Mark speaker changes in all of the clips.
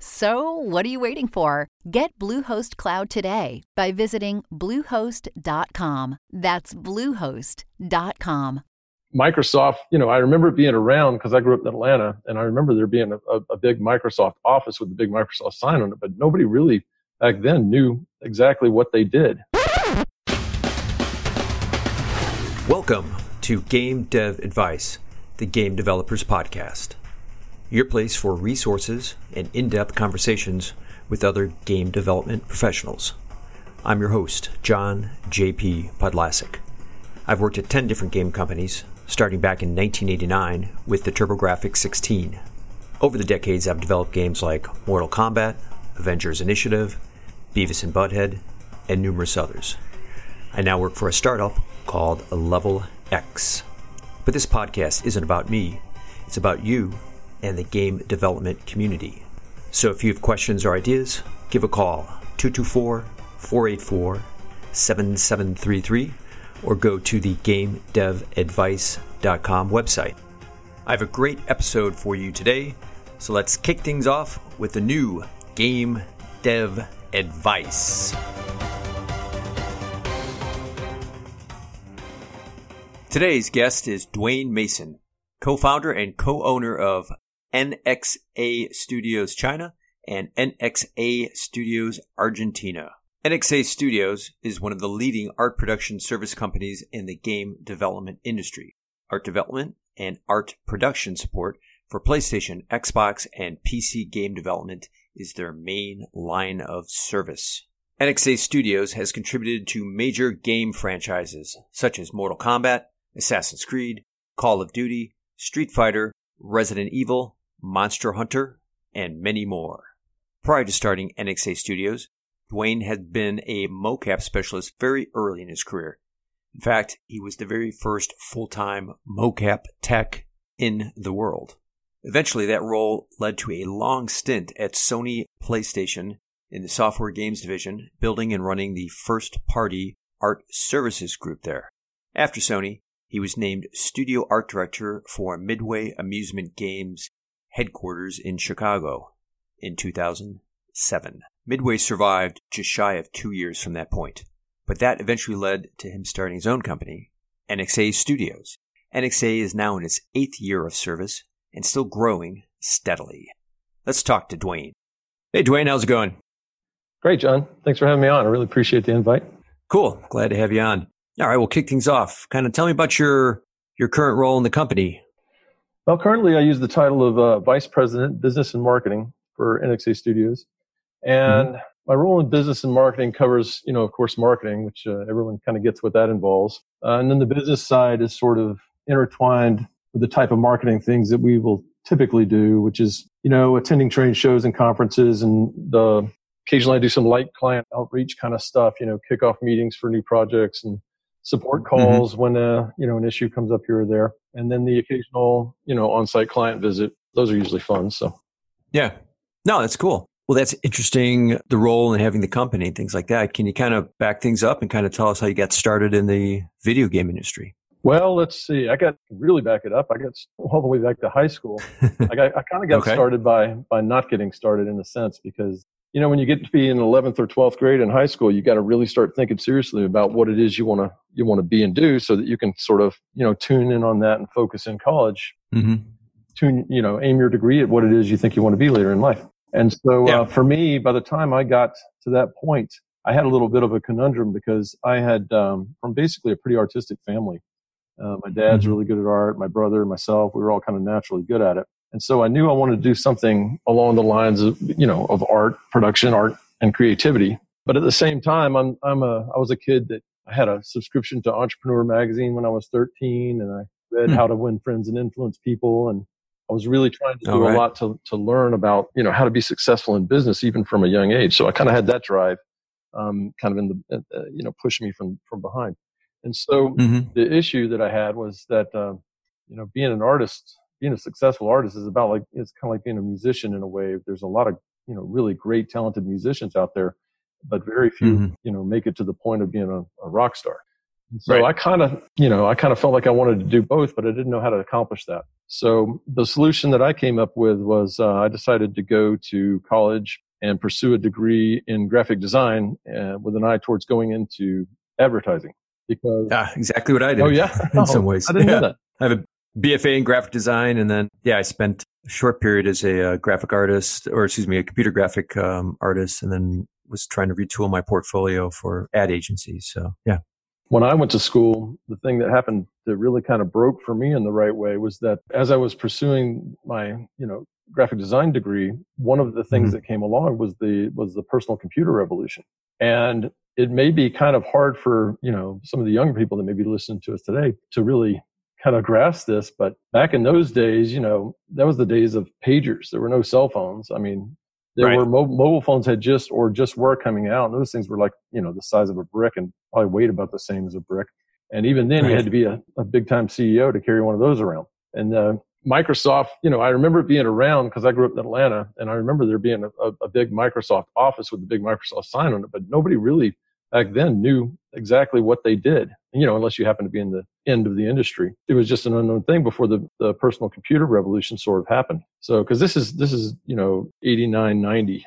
Speaker 1: So, what are you waiting for? Get Bluehost Cloud today by visiting Bluehost.com. That's Bluehost.com.
Speaker 2: Microsoft, you know, I remember it being around because I grew up in Atlanta and I remember there being a, a, a, big Microsoft office with a big Microsoft sign on it, but nobody really back then knew exactly what they did.
Speaker 3: Welcome to Game Dev Advice, the Game Developers Podcast your place for resources and in depth conversations with other game development professionals. I'm your host, John J.P. Podlasek. I've worked at 10 different game companies, starting back in 1989 with the TurboGrafx 16. Over the decades, I've developed games like Mortal Kombat, Avengers Initiative, Beavis and Butthead, and numerous others. I now work for a startup called Level Ex. But this podcast isn't about me, it's about you and the game development community. So if you have questions or ideas, give a call 224 484 7733 or go to the GameDevAdvice.com website. I have a great episode for you today, so let's kick things off with the new Game Dev Advice. Today's guest is Dwayne Mason, co founder and co owner of NXA Studios China and NXA Studios Argentina. NXA Studios is one of the leading art production service companies in the game development industry. Art development and art production support for PlayStation, Xbox, and PC game development is their main line of service. NXA Studios has contributed to major game franchises such as Mortal Kombat, Assassin's Creed, Call of Duty, Street Fighter, Resident Evil, Monster Hunter, and many more. Prior to starting NXA Studios, Dwayne had been a mocap specialist very early in his career. In fact, he was the very first full time mocap tech in the world. Eventually, that role led to a long stint at Sony PlayStation in the software games division, building and running the first party art services group there. After Sony, he was named studio art director for Midway Amusement Games headquarters in Chicago in 2007. Midway survived just shy of two years from that point, but that eventually led to him starting his own company, NXA Studios. NXA is now in its eighth year of service and still growing steadily. Let's talk to Dwayne. Hey, Dwayne, how's it going?
Speaker 2: Great, John. Thanks for having me on. I really appreciate the invite.
Speaker 3: Cool. Glad to have you on. All right, we'll kick things off. Kind of tell me about your your current role in the company.
Speaker 2: Well, currently I use the title of uh, Vice President, Business and Marketing for NXA Studios. And mm-hmm. my role in business and marketing covers, you know, of course, marketing, which uh, everyone kind of gets what that involves. Uh, and then the business side is sort of intertwined with the type of marketing things that we will typically do, which is, you know, attending trade shows and conferences and the occasionally I do some light client outreach kind of stuff, you know, kickoff meetings for new projects and support mm-hmm. calls mm-hmm. when a you know an issue comes up here or there, and then the occasional you know on-site client visit. Those are usually fun. So,
Speaker 3: yeah, no, that's cool. Well, that's interesting. The role and having the company, and things like that. Can you kind of back things up and kind of tell us how you got started in the video game industry?
Speaker 2: Well, let's see. I got really back it up. I got all the way back to high school. I got I kind of got okay. started by by not getting started in a sense because you know, when you get to be in 11th or 12th grade in high school, you got to really start thinking seriously about what it is you want to you want to be and do, so that you can sort of you know tune in on that and focus in college. Mm-hmm. Tune, you know, aim your degree at what it is you think you want to be later in life. And so, uh, yeah. uh, for me, by the time I got to that point, I had a little bit of a conundrum because I had um, from basically a pretty artistic family. Uh, my dad's mm-hmm. really good at art. My brother and myself, we were all kind of naturally good at it. And so I knew I wanted to do something along the lines of, you know, of art, production, art, and creativity. But at the same time, I'm, I'm a, I was a kid that I had a subscription to Entrepreneur Magazine when I was 13 and I read mm. How to Win Friends and Influence People. And I was really trying to do right. a lot to, to learn about, you know, how to be successful in business, even from a young age. So I kind of had that drive, um, kind of in the, uh, you know, push me from, from behind. And so mm-hmm. the issue that I had was that, uh, you know, being an artist, being a successful artist is about like, it's kind of like being a musician in a way. There's a lot of, you know, really great, talented musicians out there, but very few, mm-hmm. you know, make it to the point of being a, a rock star. so right. I kind of, you know, I kind of felt like I wanted to do both, but I didn't know how to accomplish that. So the solution that I came up with was uh, I decided to go to college and pursue a degree in graphic design uh, with an eye towards going into advertising because
Speaker 3: yeah, exactly what I did.
Speaker 2: Oh yeah,
Speaker 3: in oh, some ways.
Speaker 2: I didn't
Speaker 3: yeah.
Speaker 2: know that.
Speaker 3: I have a BFA in graphic design, and then yeah, I spent a short period as a, uh, graphic artist, or excuse me, a computer graphic um, artist, and then was trying to retool my portfolio for ad agencies. So yeah.
Speaker 2: When I went to school, the thing that happened that really kind of broke for me in the right way was that as I was pursuing my, you know, graphic design degree, one of the things mm-hmm. that came along was the was the personal computer revolution. And it may be kind of hard for you know some of the younger people that may be listening to us today to really kind of grasp this but back in those days you know that was the days of pagers there were no cell phones i mean there right. were mo- mobile phones had just or just were coming out and those things were like you know the size of a brick and probably weighed about the same as a brick and even then right. you had to be a, a big time ceo to carry one of those around and uh, Microsoft, you know, I remember being around because I grew up in Atlanta and I remember there being a, a, a, big Microsoft office with a big Microsoft sign on it, but nobody really back then knew exactly what they did, you know, unless you happen to be in the end of the industry. It was just an unknown thing before the, the personal computer revolution sort of happened. So, cause this is, this is, you know, 89, 90,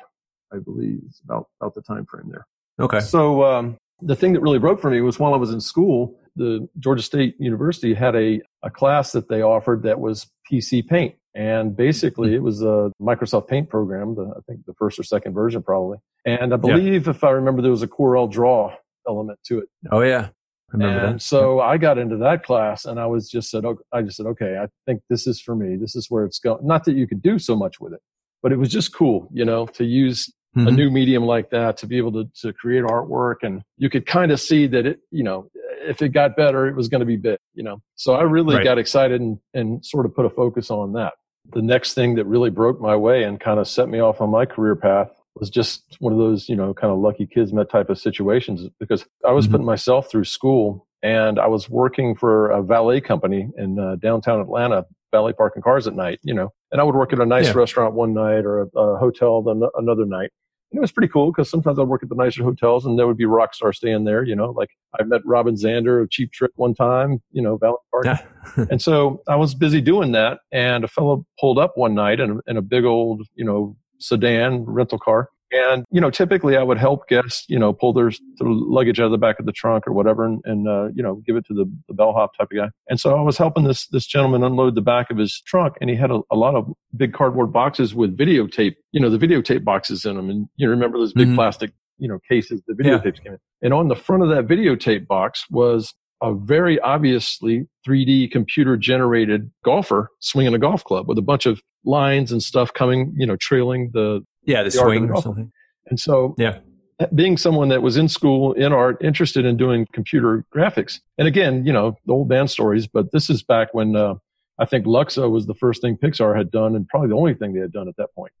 Speaker 2: I believe is about, about the time frame there.
Speaker 3: Okay.
Speaker 2: So, um, the thing that really broke for me was while I was in school, the Georgia State University had a, a class that they offered that was PC Paint. And basically, mm-hmm. it was a Microsoft Paint program, the, I think the first or second version probably. And I believe, yeah. if I remember, there was a Corel Draw element to it.
Speaker 3: Oh yeah, I remember
Speaker 2: and
Speaker 3: that.
Speaker 2: so I got into that class, and I was just said, I just said, okay, I think this is for me. This is where it's going. Not that you could do so much with it, but it was just cool, you know, to use mm-hmm. a new medium like that to be able to to create artwork, and you could kind of see that it, you know, if it got better, it was going to be big, you know. So I really right. got excited and and sort of put a focus on that the next thing that really broke my way and kind of set me off on my career path was just one of those, you know, kind of lucky kismet type of situations because I was mm-hmm. putting myself through school and I was working for a valet company in uh, downtown Atlanta, valet parking cars at night, you know, and I would work at a nice yeah. restaurant one night or a, a hotel the, another night. And it was pretty cool because sometimes I'd work at the nicer hotels and there would be rock stars staying there, you know, like I met Robin Zander of Cheap Trick one time, you know, Valet Park. Yeah. and so I was busy doing that. And a fellow pulled up one night in a, in a big old, you know, sedan rental car and, you know, typically I would help guests, you know, pull their luggage out of the back of the trunk or whatever and, and uh, you know, give it to the, the bellhop type of guy. And so I was helping this, this gentleman unload the back of his trunk and he had a, a lot of big cardboard boxes with videotape, you know, the videotape boxes in them. And you remember those big mm-hmm. plastic, you know, cases the videotapes yeah. came in. And on the front of that videotape box was a very obviously 3D computer generated golfer swinging a golf club with a bunch of lines and stuff coming, you know, trailing the,
Speaker 3: yeah, the, the swing or something.
Speaker 2: And so,
Speaker 3: yeah,
Speaker 2: being someone that was in school in art, interested in doing computer graphics, and again, you know, the old band stories, but this is back when uh, I think Luxo was the first thing Pixar had done, and probably the only thing they had done at that point.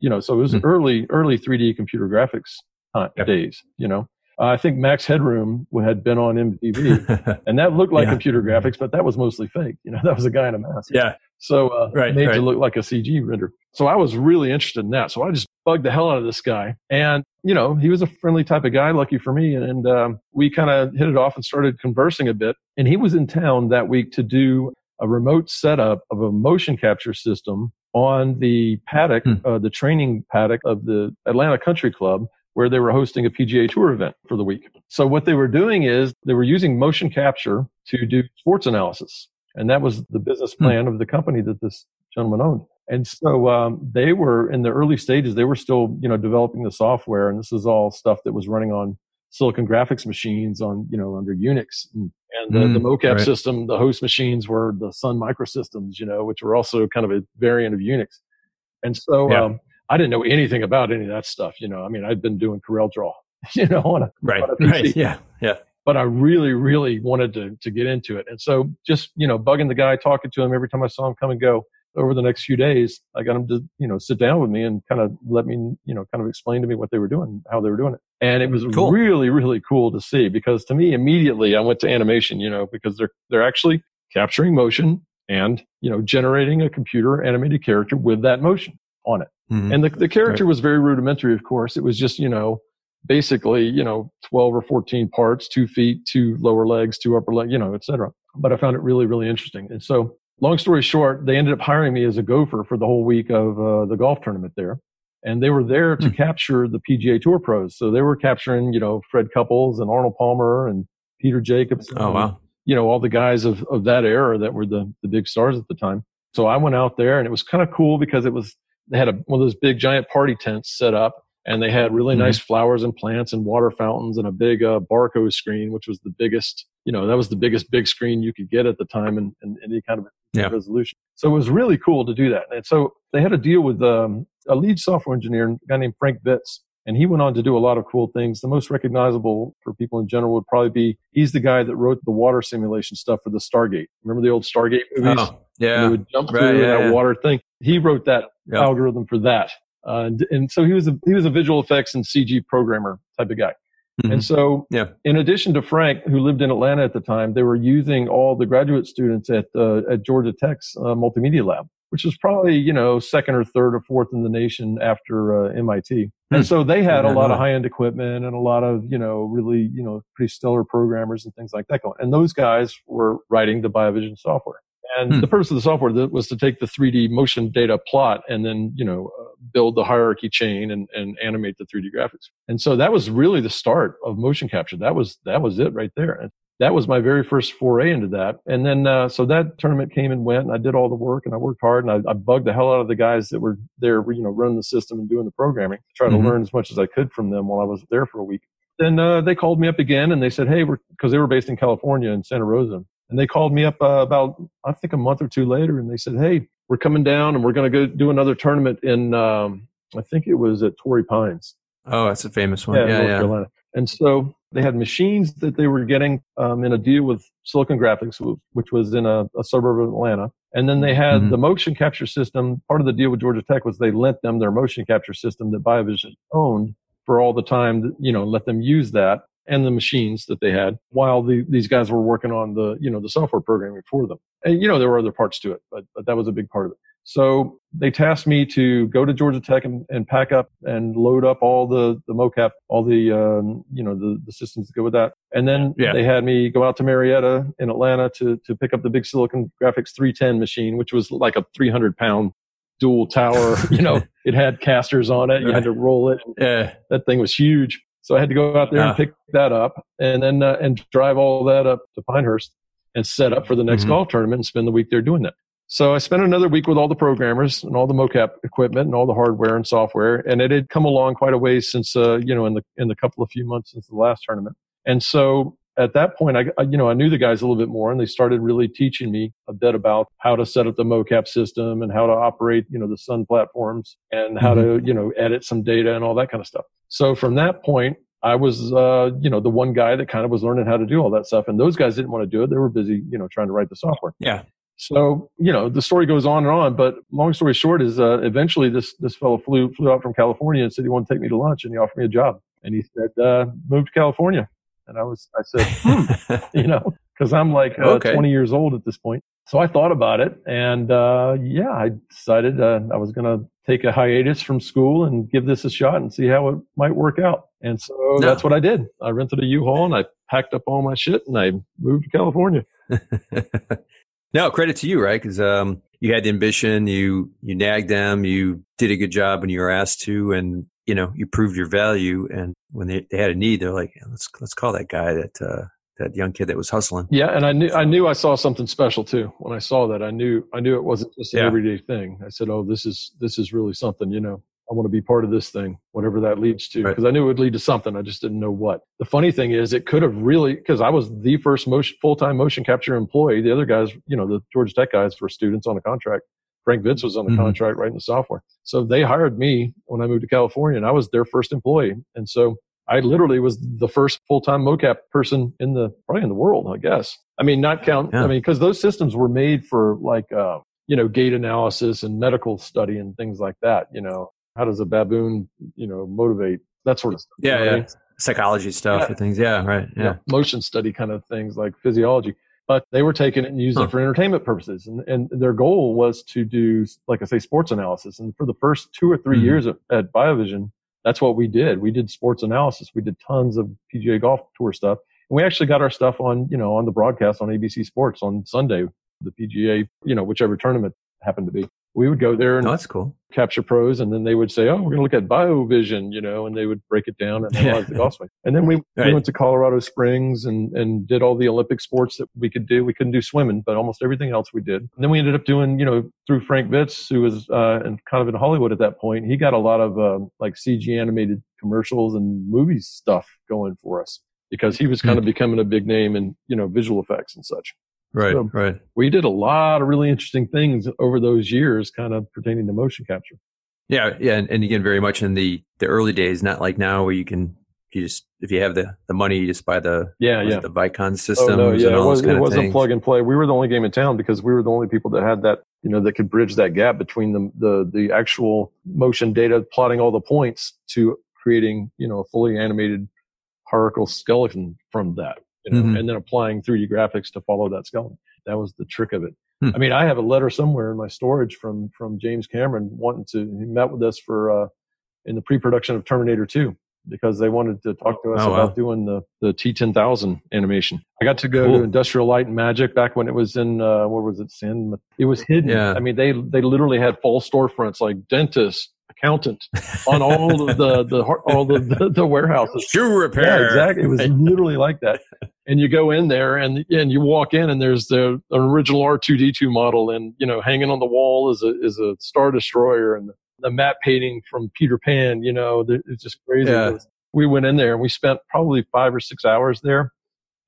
Speaker 2: You know, so it was mm-hmm. early, early 3D computer graphics uh, days. You know, uh, I think Max Headroom had been on MTV, and that looked like yeah. computer graphics, but that was mostly fake. You know, that was a guy in a mask.
Speaker 3: Yeah.
Speaker 2: So uh, right, made right. to look like a CG render. So I was really interested in that. So I just bugged the hell out of this guy, and you know, he was a friendly type of guy. Lucky for me, and, and um, we kind of hit it off and started conversing a bit. And he was in town that week to do a remote setup of a motion capture system on the paddock, hmm. uh, the training paddock of the Atlanta Country Club where they were hosting a PGA Tour event for the week. So what they were doing is they were using motion capture to do sports analysis. And that was the business hmm. plan of the company that this gentleman owned. And so um, they were in the early stages. They were still, you know, developing the software, and this is all stuff that was running on Silicon graphics machines on, you know, under Unix. And, And the,
Speaker 3: Mm,
Speaker 2: the mocap
Speaker 3: right.
Speaker 2: system, the host machines were the Sun Microsystems, you know, which were also kind of a variant of Unix. And so
Speaker 3: Yeah.
Speaker 2: um, I didn't know anything about any of that stuff. You know, I mean, I'd been doing Corel Draw, you know, on a,
Speaker 3: Right.
Speaker 2: on a
Speaker 3: Right. Yeah. Yeah.
Speaker 2: But I really, really wanted to to get into it. And so just, you know, bugging the guy, talking to him every time I saw him come and go over the next few days, I got him to, you know, sit down with me and kind of let me, you know, kind of explain to me what they were doing, how they were doing it. And it was
Speaker 3: Cool.
Speaker 2: really, really cool to see because to me, immediately I went to animation, you know, because they're, they're actually capturing motion and, you know, generating a computer animated character with that motion on it.
Speaker 3: Mhm.
Speaker 2: And the, the character was very rudimentary, of course. It was just, you know, basically, you know, 12 or 14 parts, two feet, two lower legs, two upper legs, you know, et cetera. But I found it really, really interesting. And so long story short, they ended up hiring me as a gopher for the whole week of uh, the golf tournament there. And they were there to
Speaker 3: Hmm.
Speaker 2: capture the PGA Tour pros. So they were capturing, you know, Fred Couples and Arnold Palmer and Peter Jacobsen.
Speaker 3: Oh wow.
Speaker 2: You know, all the guys of, of that era that were the, the big stars at the time. So I went out there and it was kind of cool because it was, they had a, one of those big giant party tents set up and they had really
Speaker 3: Mhm.
Speaker 2: nice flowers and plants and water fountains and a big uh, Barco screen, which was the biggest, you know, that was the biggest big screen you could get at the time in, in any kind of
Speaker 3: Yeah.
Speaker 2: resolution. So it was really cool to do that. And so they had a deal with um, a lead software engineer, a guy named Frank Vitz. And he went on to do a lot of cool things. The most recognizable for people in general would probably be he's the guy that wrote the water simulation stuff for the Stargate. Remember the old Stargate movies?
Speaker 3: Oh yeah.
Speaker 2: would jump
Speaker 3: Right,
Speaker 2: through
Speaker 3: yeah,
Speaker 2: that
Speaker 3: yeah.
Speaker 2: water thing. He wrote that
Speaker 3: Yeah.
Speaker 2: algorithm for that. Uh, and, and so he was a he was a visual effects and CG programmer type of guy.
Speaker 3: Mhm.
Speaker 2: And so,
Speaker 3: Yeah.
Speaker 2: in addition to Frank, who lived in Atlanta at the time, they were using all the graduate students at uh, at Georgia Tech's uh, multimedia lab, which was probably you know second or third or fourth in the nation after uh, MIT.
Speaker 3: Hmm.
Speaker 2: And so they had
Speaker 3: Did
Speaker 2: a lot of high end equipment and a lot of you know really you know pretty stellar programmers and things like that going. And those guys were writing the BioVision software. And
Speaker 3: Hmm.
Speaker 2: the purpose of the software was to take the 3D motion data plot and then, you know, uh, build the hierarchy chain and, and animate the 3D graphics. And so that was really the start of motion capture. That was, that was it right there. And that was my very first foray into that. And then, uh, so that tournament came and went and I did all the work and I worked hard and I, I bugged the hell out of the guys that were there, you know, running the system and doing the programming, to try
Speaker 3: Mhm.
Speaker 2: to learn as much as I could from them while I was there for a week. Then, uh, they called me up again and they said, Hey, we're, cause they were based in California in Santa Rosa. And they called me up uh, about, I think, a month or two later, and they said, "Hey, we're coming down, and we're going to go do another tournament in, um, I think it was at Torrey Pines,
Speaker 3: Oh, that's a famous one.
Speaker 2: yeah,
Speaker 3: Yeah,
Speaker 2: North
Speaker 3: yeah.
Speaker 2: Carolina." And so they had machines that they were getting um, in a deal with Silicon Graphics, which was in a, a suburb of Atlanta. And then they had
Speaker 3: Mhm.
Speaker 2: the motion capture system. Part of the deal with Georgia Tech was they lent them their motion capture system that BioVision owned for all the time, that, you know, let them use that and the machines that they had while the, these guys were working on the, you know, the software programming for them. And, you know, there were other parts to it, but, but that was a big part of it. So they tasked me to go to Georgia Tech and, and pack up and load up all the, the mocap, all the, um, you know, the, the systems that go with that. And then
Speaker 3: Yeah.
Speaker 2: they had me go out to Marietta in Atlanta to, to pick up the big Silicon Graphics 310 machine, which was like a 300 pound dual tower. you know, it had casters on it. You had to roll it
Speaker 3: Yeah.
Speaker 2: that thing was huge. So I had to go out there
Speaker 3: Ah.
Speaker 2: and pick that up and then, uh, and drive all that up to Pinehurst and set up for the next
Speaker 3: Mhm.
Speaker 2: golf tournament and spend the week there doing that. So I spent another week with all the programmers and all the mocap equipment and all the hardware and software. And it had come along quite a ways since, uh, you know, in the, in the couple of few months since the last tournament. And so at that point, I, you know, I knew the guys a little bit more and they started really teaching me a bit about how to set up the mocap system and how to operate, you know, the Sun platforms and how to, you know, edit some data and all that kind of stuff. So from that point, I was, uh, you know, the one guy that kind of was learning how to do all that stuff. And those guys didn't want to do it. They were busy, you know, trying to write the software.
Speaker 3: Yeah.
Speaker 2: So, you know, the story goes on and on, but long story short is, uh, eventually this, this fellow flew, flew out from California and said he wanted to take me to lunch and he offered me a job and he said, uh, move to California. And I was, I said, hmm, you know, cause I'm like uh,
Speaker 3: Okay.
Speaker 2: 20 years old at this point. So I thought about it and, uh, yeah, I decided, uh, I was going to take a hiatus from school and give this a shot and see how it might work out. And so
Speaker 3: No.
Speaker 2: that's what I did. I rented a U-Haul and I packed up all my shit and I moved to California.
Speaker 3: no, credit to you, right? Because um, you had the ambition, you you nagged them, you did a good job when you were asked to, and you know you proved your value. And when they, they had a need, they're like, let's let's call that guy that uh, that young kid that was hustling.
Speaker 2: Yeah, and I knew I knew I saw something special too. When I saw that, I knew I knew it wasn't just an
Speaker 3: Yeah.
Speaker 2: everyday thing. I said, "Oh, this is this is really something," you know. I want to be part of this thing, whatever that leads to, because I knew it would lead to something. I just didn't know what. The funny thing is, it could have really, because I was the first motion, full-time motion capture employee. The other guys, you know, the Georgia Tech guys were students on a contract. Frank Vitz was on the
Speaker 3: Mhm.
Speaker 2: contract writing the software. So they hired me when I moved to California and I was their first employee. And so I literally was the first full-time mocap person in the, probably in the world, I guess. I mean, not count,
Speaker 3: Yeah.
Speaker 2: I mean, because those systems were made for like, uh, you know, gait analysis and medical study and things like that. You know, how does a baboon, you know, motivate that sort of stuff? you
Speaker 3: Yeah,
Speaker 2: know what I
Speaker 3: yeah.
Speaker 2: mean?
Speaker 3: Psychology stuff
Speaker 2: Yeah.
Speaker 3: and things. Yeah, right.
Speaker 2: You
Speaker 3: Yeah.
Speaker 2: motion study kind of things like physiology. But they were taking it and using
Speaker 3: Huh.
Speaker 2: it for entertainment purposes. And, and their goal was to do, like I say, sports analysis. And for the first two or 3
Speaker 3: Mhm.
Speaker 2: years at, at BioVision, that's what we did. We did sports analysis. We did tons of PGA golf tour stuff. And we actually got our stuff on, you know, on the broadcast on ABC Sports on Sunday, the PGA, you know, whichever tournament happened to be. We would go there and
Speaker 3: No, that's cool.
Speaker 2: capture pros and then they would say, Oh, we're going to look at biovision, you know, and they would break it down and analyze the golf swing. And then we,
Speaker 3: Right.
Speaker 2: we went to Colorado Springs and, and did all the Olympic sports that we could do. We couldn't do swimming, but almost everything else we did. And then we ended up doing, you know, through Frank Vitz, who was, uh, and kind of in Hollywood at that point, he got a lot of, um, like CG animated commercials and movie stuff going for us because he was kind of becoming a big name in, you know, visual effects and such
Speaker 3: Right,
Speaker 2: So-
Speaker 3: right.
Speaker 2: we did a lot of really interesting things over those years, kind of pertaining to motion capture.
Speaker 3: Yeah, yeah, and, and again, very much in the the early days, not like now where you can you just if you have the the money, you just buy the
Speaker 2: Yeah, yeah.
Speaker 3: the Vicon systems
Speaker 2: Oh no, yeah, it, was, it wasn't plug and play. We were the only game in town because we were the only people that had that, you know, that could bridge that gap between the the the actual motion data, plotting all the points to creating, you know, a fully animated hierarchical skeleton from that, you know,
Speaker 3: Mhm.
Speaker 2: and then applying 3D graphics to follow that skeleton. That was the trick of it.
Speaker 3: Hmm.
Speaker 2: I mean, I have a letter somewhere in my storage from from James Cameron wanting to. He met with us for uh, in the pre-production of Terminator 2 because they wanted to talk to us
Speaker 3: Oh, wow.
Speaker 2: about doing the the T10000 animation. I got to go
Speaker 3: Cool.
Speaker 2: to Industrial Light and Magic back when it was in uh, where was it? San. It was hidden.
Speaker 3: Yeah.
Speaker 2: I mean, they they literally had false storefronts like dentist, accountant on all of the the all the the, the warehouses.
Speaker 3: Shoe repair.
Speaker 2: Yeah, exactly. It was literally like that. And you go in there and and you walk in and there's the an original R2D2 model and you know hanging on the wall is a is a Star Destroyer and the matte painting from Peter Pan. You know, it's just crazy.
Speaker 3: Yeah.
Speaker 2: We went in there and we spent probably five or six hours there.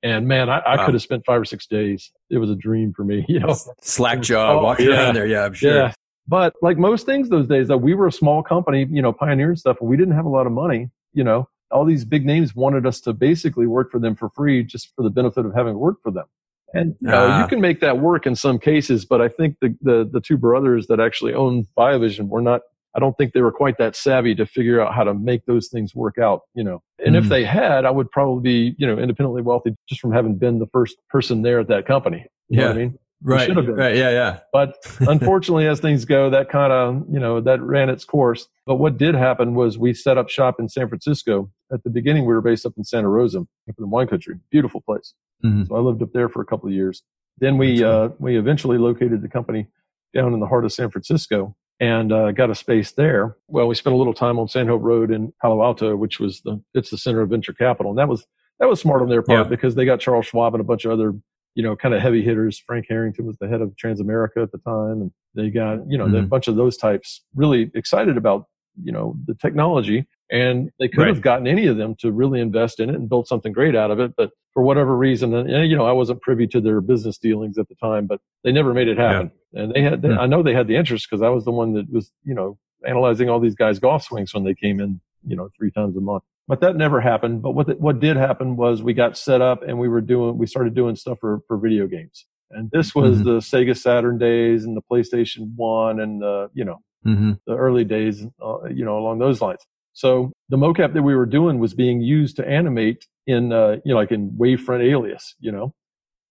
Speaker 2: And man, I, I
Speaker 3: Wow.
Speaker 2: could have spent five or six days. It was a dream for me. You know,
Speaker 3: Slack job,
Speaker 2: Oh,
Speaker 3: walking
Speaker 2: yeah.
Speaker 3: around there. Yeah, I'm sure.
Speaker 2: yeah. But like most things those days, that we were a small company, you know, pioneering stuff, and we didn't have a lot of money. You know, all these big names wanted us to basically work for them for free just for the benefit of having worked for them. And you, know,
Speaker 3: Ah.
Speaker 2: you can make that work in some cases, but I think the, the, the two brothers that actually owned BioVision were not, I don't think they were quite that savvy to figure out how to make those things work out, you know. And if
Speaker 3: Mm.
Speaker 2: they had, I would probably be, you know, independently wealthy just from having been the first person there at that company. You know what I mean?
Speaker 3: Right.
Speaker 2: should have been.
Speaker 3: Right. Yeah. Yeah.
Speaker 2: But unfortunately, as things go, that kind of, you know, that ran its course. But what did happen was we set up shop in San Francisco. At the beginning, we were based up in Santa Rosa, up in the wine country. Beautiful place.
Speaker 3: Mhm.
Speaker 2: So I lived up there for a couple of years. Then we, uh, we eventually located the company down in the heart of San Francisco and, uh, got a space there. Well, we spent a little time on Sand Hill Road in Palo Alto, which was the, it's the center of venture capital. And that was, that was smart on their part
Speaker 3: Yeah.
Speaker 2: because they got Charles Schwab and a bunch of other you know, kind of heavy hitters. Frank Herringer was the head of Transamerica at the time. And they got, you know, a
Speaker 3: Mhm.
Speaker 2: bunch of those types really excited about, you know, the technology. And they could
Speaker 3: Right.
Speaker 2: have gotten any of them to really invest in it and build something great out of it. But for whatever reason, and, and, you know, I wasn't privy to their business dealings at the time, but they never made it happen. And they had, they,
Speaker 3: Hmm.
Speaker 2: I know they had the interest because I was the one that was, you know, analyzing all these guys' golf swings when they came in, you know, three times a month. But that never happened. But what, what did happen was we got set up and we were doing, we started doing stuff for, for video games. And this was
Speaker 3: Mhm.
Speaker 2: the Sega Saturn days and the PlayStation 1 and the, you know,
Speaker 3: hmm
Speaker 2: the early days, uh, you know, along those lines. So the mocap that we were doing was being used to animate in, uh, you know, like in wavefront alias, you know,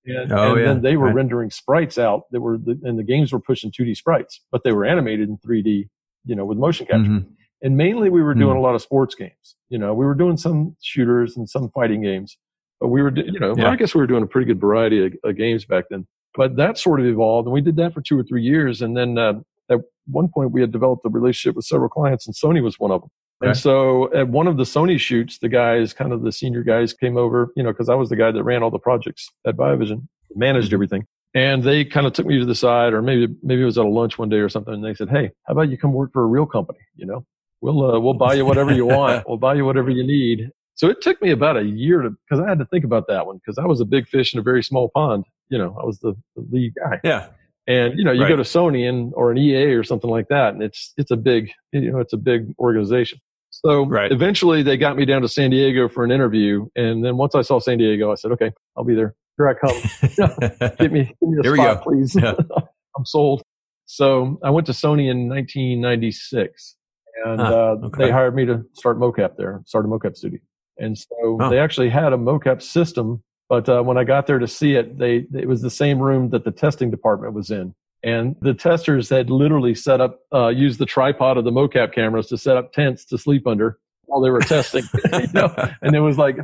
Speaker 2: and,
Speaker 3: Oh,
Speaker 2: and
Speaker 3: yeah.
Speaker 2: then they were
Speaker 3: Right.
Speaker 2: rendering sprites out that were, the, and the games were pushing 2D sprites, but they were animated in 3D, you know, with motion capture.
Speaker 3: Mhm.
Speaker 2: And mainly we were doing
Speaker 3: Hmm.
Speaker 2: a lot of sports games. You know, we were doing some shooters and some fighting games, but we were, you know,
Speaker 3: Yeah.
Speaker 2: I guess we were doing a pretty good variety of, of games back then. But that sort of evolved, and we did that for two or three years. And then uh, at one point, we had developed a relationship with several clients, and Sony was one of them.
Speaker 3: Okay.
Speaker 2: And so at one of the Sony shoots, the guys, kind of the senior guys, came over, you know, because I was the guy that ran all the projects at Biovision, managed
Speaker 3: Mhm.
Speaker 2: everything. And they kind of took me to the side, or maybe maybe it was at a lunch one day or something, and they said, "Hey, how about you come work for a real company?" You know. We'll uh, we'll buy you whatever you want. we'll buy you whatever you need. So it took me about a year to because I had to think about that one because I was a big fish in a very small pond. You know, I was the, the lead guy.
Speaker 3: Yeah.
Speaker 2: And you know, you
Speaker 3: Right.
Speaker 2: go to Sony and or an EA or something like that, and it's it's a big you know it's a big organization. So
Speaker 3: Right.
Speaker 2: eventually they got me down to San Diego for an interview, and then once I saw San Diego, I said, okay, I'll be there. Here I come. Give me give me a
Speaker 3: Here
Speaker 2: spot, please.
Speaker 3: Yeah.
Speaker 2: I'm sold. So I went to Sony in 1996, and
Speaker 3: Ah,
Speaker 2: uh,
Speaker 3: okay.
Speaker 2: they hired me to start mocap there, start a mocap studio. And so
Speaker 3: Oh.
Speaker 2: they actually had a mocap system, but uh, when I got there to see it, they it was the same room that the testing department was in. And the testers had literally set up, uh, used the tripod of the mocap cameras to set up tents to sleep under while they were testing. you know? And it was like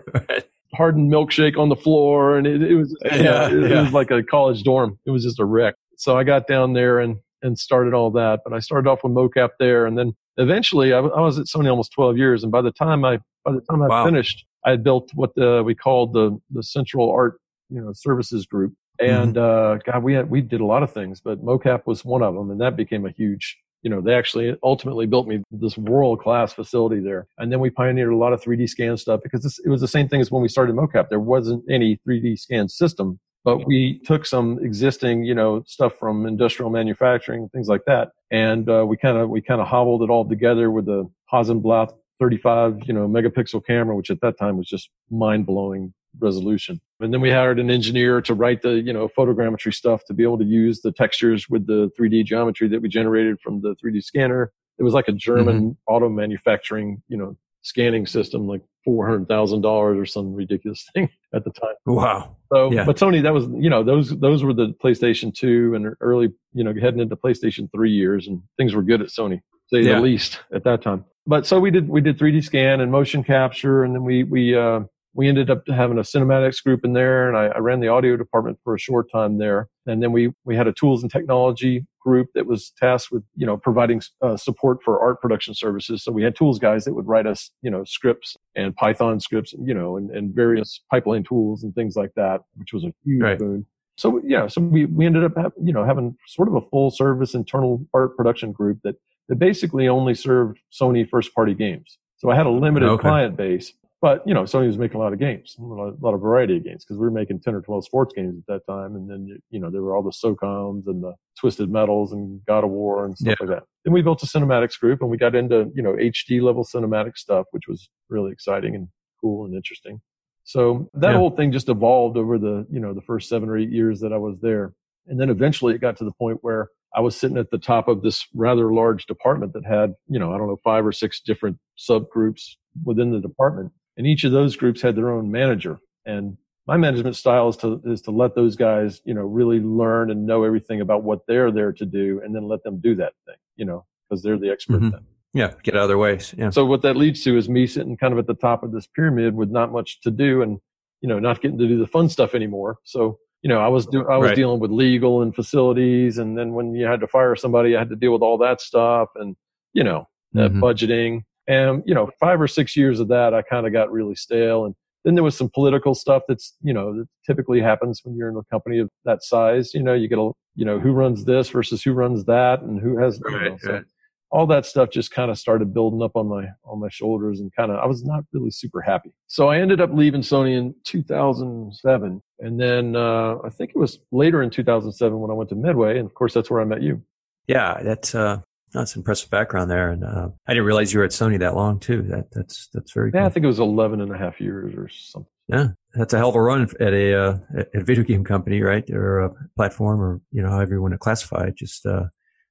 Speaker 2: hardened milkshake on the floor, and it, it was
Speaker 3: Yeah,
Speaker 2: it,
Speaker 3: yeah.
Speaker 2: was like a college dorm. It was just a wreck. So I got down there and and started all that. But I started off with mocap there, and then eventually I, w- I was at Sony almost 12 years. And by the time I by the time I
Speaker 3: Wow.
Speaker 2: finished, I had built what the, we called the the Central Art you know services group. And uh, God, we had we did a lot of things, but mocap was one of them, and that became a huge. You know, they actually ultimately built me this world class facility there, and then we pioneered a lot of 3D scan stuff because this, it was the same thing as when we started mocap. There wasn't any 3D scan system, but we took some existing, you know, stuff from industrial manufacturing, things like that, and uh, we kind of we kind of hobbled it all together with the Hasselblad 35, you know, megapixel camera, which at that time was just mind blowing resolution. And then we hired an engineer to write the, you know, photogrammetry stuff to be able to use the textures with the 3D geometry that we generated from the 3D scanner. It was like a German auto manufacturing, you know, scanning system, like $400,000 or some ridiculous thing at the time.
Speaker 3: Wow.
Speaker 2: So,
Speaker 3: Yeah.
Speaker 2: but Sony, that was, you know, those, those were the PlayStation 2 and early, you know, heading into PlayStation 3 years and things were good at Sony, say
Speaker 3: Yeah.
Speaker 2: the least at that time. But so we did, we did 3D scan and motion capture and then we, we, uh, we ended up having a cinematics group in there and I, I ran the audio department for a short time there. And then we, we had a tools and technology group that was tasked with, you know, providing uh, support for art production services. So we had tools guys that would write us, you know, scripts and Python scripts, you know, and, and various pipeline tools and things like that, which was a huge
Speaker 3: Right.
Speaker 2: boon. So yeah, so we, we ended up, have, you know, having sort of a full service internal art production group that, that basically only served Sony first party games. So I had a limited
Speaker 3: Okay.
Speaker 2: client base, but you know, Sony was making a lot of games, a lot, of variety of games because we were making 10 or 12 sports games at that time. And then, you know, there were all the SOCOMs and the Twisted Metals and God of War and stuff like that. Then we built a cinematics group and we got into, you know, HD level cinematic stuff, which was really exciting and cool and interesting. So that
Speaker 3: Yeah.
Speaker 2: whole thing just evolved over the, you know, the first seven or eight years that I was there. And then eventually it got to the point where I was sitting at the top of this rather large department that had, you know, I don't know, five or six different subgroups within the department. And each of those groups had their own manager. And my management style is to, is to let those guys, you know, really learn and know everything about what they're there to do and then let them do that thing, you know, because they're the expert
Speaker 3: Mhm.
Speaker 2: then.
Speaker 3: Yeah. Get out of their ways. Yeah.
Speaker 2: So what that leads to is me sitting kind of at the top of this pyramid with not much to do and, you know, not getting to do the fun stuff anymore. So, you know, I was do, I was
Speaker 3: Right.
Speaker 2: dealing with legal and facilities. And then when you had to fire somebody, I had to deal with all that stuff and, you know, uh,
Speaker 3: Mhm.
Speaker 2: budgeting and, you know, five or six years of that, I kind of got really stale. And then there was some political stuff that's, you know, that typically happens when you're in a company of that size. You know, you get a, you know, who runs this versus who runs that and who has, you know,
Speaker 3: Right,
Speaker 2: so
Speaker 3: right.
Speaker 2: all that stuff just kind of started building up on my on my shoulders and kind of I was not really super happy. So I ended up leaving Sony in 2007 and then uh, I think it was later in 2007 when I went to Midway and of course that's where I met you.
Speaker 3: Yeah. That's, uh, that's an impressive background there. And, uh, I didn't realize you were at Sony that long too. That, that's, that's very
Speaker 2: Yeah, I think it was 11 and a half years or something.
Speaker 3: Yeah. That's a hell of a run at a, uh, at a video game company, right? Or a platform or, you know, however you want to classify it. Just, uh,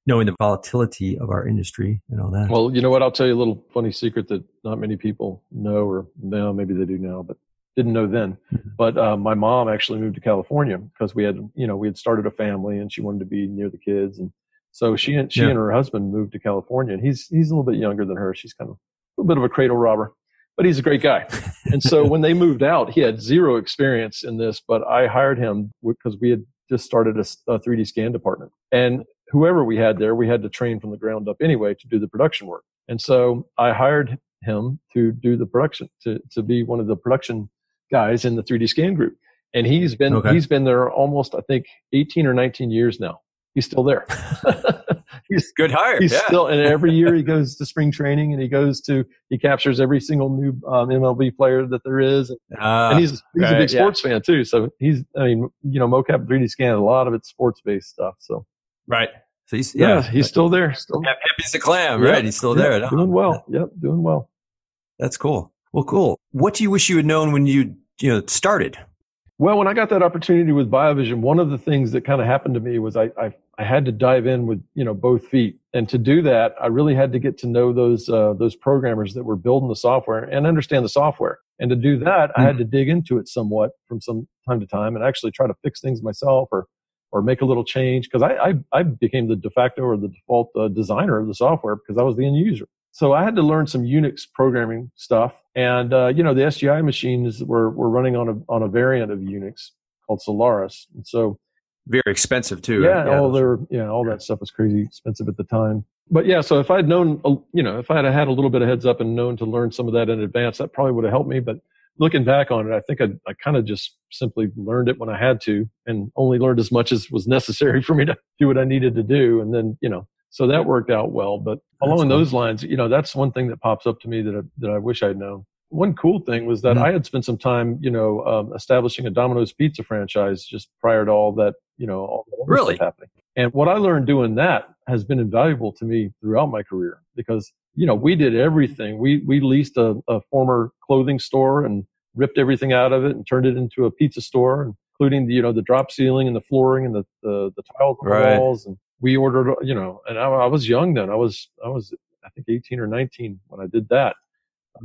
Speaker 3: knowing the volatility of our industry and all that.
Speaker 2: Well, you know what? I'll tell you a little funny secret that not many people know, or now maybe they do now, but didn't know then.
Speaker 3: Mhm.
Speaker 2: But uh, my mom actually moved to California because we had, you know, we had started a family and she wanted to be near the kids, and so she and she
Speaker 3: Yeah.
Speaker 2: and her husband moved to California. And he's he's a little bit younger than her. She's kind of a little bit of a cradle robber, but he's a great guy. And so when they moved out, he had zero experience in this, but I hired him because we had just started a 3D scan department. And whoever we had there, we had to train from the ground up anyway to do the production work. And so I hired him to do the production, to, to be one of the production guys in the 3D scan group. And he's been,
Speaker 3: Okay.
Speaker 2: he's been there almost, I think, 18 or 19 years now. He's still there. he's
Speaker 3: good hire.
Speaker 2: He's
Speaker 3: yeah.
Speaker 2: still, and every year he goes to spring training and he goes to, he captures every single new um, MLB player that there is. And,
Speaker 3: uh,
Speaker 2: and he's, he's
Speaker 3: right,
Speaker 2: a big
Speaker 3: yeah.
Speaker 2: sports fan too. So he's, I mean, you know, mocap 3D scan, a lot of it's sports based stuff. So
Speaker 3: right. So he's,
Speaker 2: yeah,
Speaker 3: yeah,
Speaker 2: he's still there. Still
Speaker 3: happy as a clam, right? He's still there.
Speaker 2: Doing well. Yep. Doing well.
Speaker 3: That's cool. Well, cool. What do you wish you had known when you, you know, started?
Speaker 2: Well, when I got that opportunity with BioVision, one of the things that kind of happened to me was I, I, I had to dive in with, you know, both feet. And to do that, I really had to get to know those, uh, those programmers that were building the software and understand the software. And to do that, I had to dig into it somewhat from some time to time and actually try to fix things myself or, or make a little change because I, I, I became the de facto or the default uh, designer of the software because I was the end user. So I had to learn some Unix programming stuff. And, uh, you know, the SGI machines were, were running on a, on a variant of Unix called Solaris. And so,
Speaker 3: Very expensive too.
Speaker 2: yeah, all
Speaker 3: those-
Speaker 2: their, yeah, all that stuff was crazy expensive at the time. But yeah, so if I'd known, uh, you know, if I had had a little bit of heads up and known to learn some of that in advance, that probably would have helped me. But looking back on it, I think I, I kind of just simply learned it when I had to and only learned as much as was necessary for me to do what I needed to do. And then, you know, so that worked out well. But along
Speaker 3: That's cool.
Speaker 2: those lines, you know, that's one thing that pops up to me that I, that I wish I'd known. One cool thing was that
Speaker 3: Mhm.
Speaker 2: I had spent some time, you know, um, establishing a Domino's Pizza franchise just prior to all that, you know, all the other
Speaker 3: Really?
Speaker 2: stuff happening. And what I learned doing that has been invaluable to me throughout my career because, you know, we did everything. We, we leased a, a former clothing store and ripped everything out of it and turned it into a pizza store, including the, you know, the drop ceiling and the flooring and the, the, the the
Speaker 3: Right.
Speaker 2: walls. And we ordered, you know, and I, I was young then. I was, I was, I think 18 or 19 when I did that.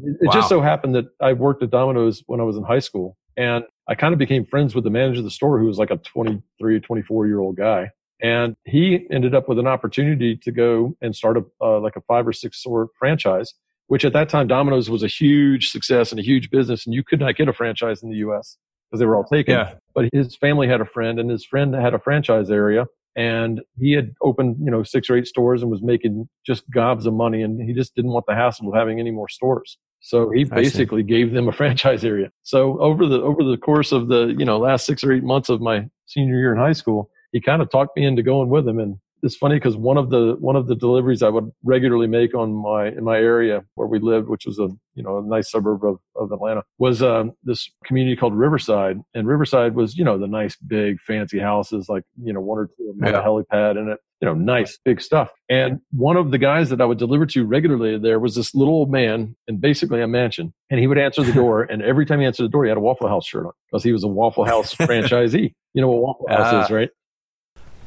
Speaker 2: It, it just so happened that I worked at Domino's when I was in high school and I kind of became friends with the manager of the store who was like a 23, 24 year old guy. And he ended up with an opportunity to go and start a, uh, like a five or six store franchise, which at that time Domino's was a huge success and a huge business. And you could not get a franchise in the US because they were all taken.
Speaker 3: Yeah.
Speaker 2: But his family had a friend and his friend had a franchise area and he had opened, you know, six or eight stores and was making just gobs of money. And he just didn't want the hassle of having any more stores. So he basically gave them a franchise area. So over the, over the course of the, you know, last six or eight months of my senior year in high school, he kind of talked me into going with him. And it's funny because one of the, one of the deliveries I would regularly make on my, in my area where we lived, which was a, you know, a nice suburb of, of Atlanta was, um, this community called Riverside. And Riverside was, you know, the nice big fancy houses, like, you know, one or two of them had a helipad in it, you know, nice big stuff. And one of the guys that I would deliver to regularly there was this little old man in basically a mansion. And he would answer the door. And every time he answered the door, he had a Waffle House shirt on because he was a Waffle House franchisee. You know what Waffle House
Speaker 3: Ah.
Speaker 2: is, right?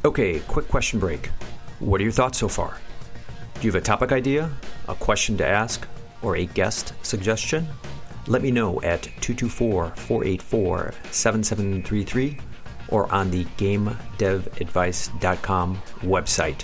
Speaker 3: Okay, quick question break. What are your thoughts so far? Do you have a topic idea, a question to ask, or a guest suggestion? Let me know at 224 484 7733 or on the GameDevAdvice.com website.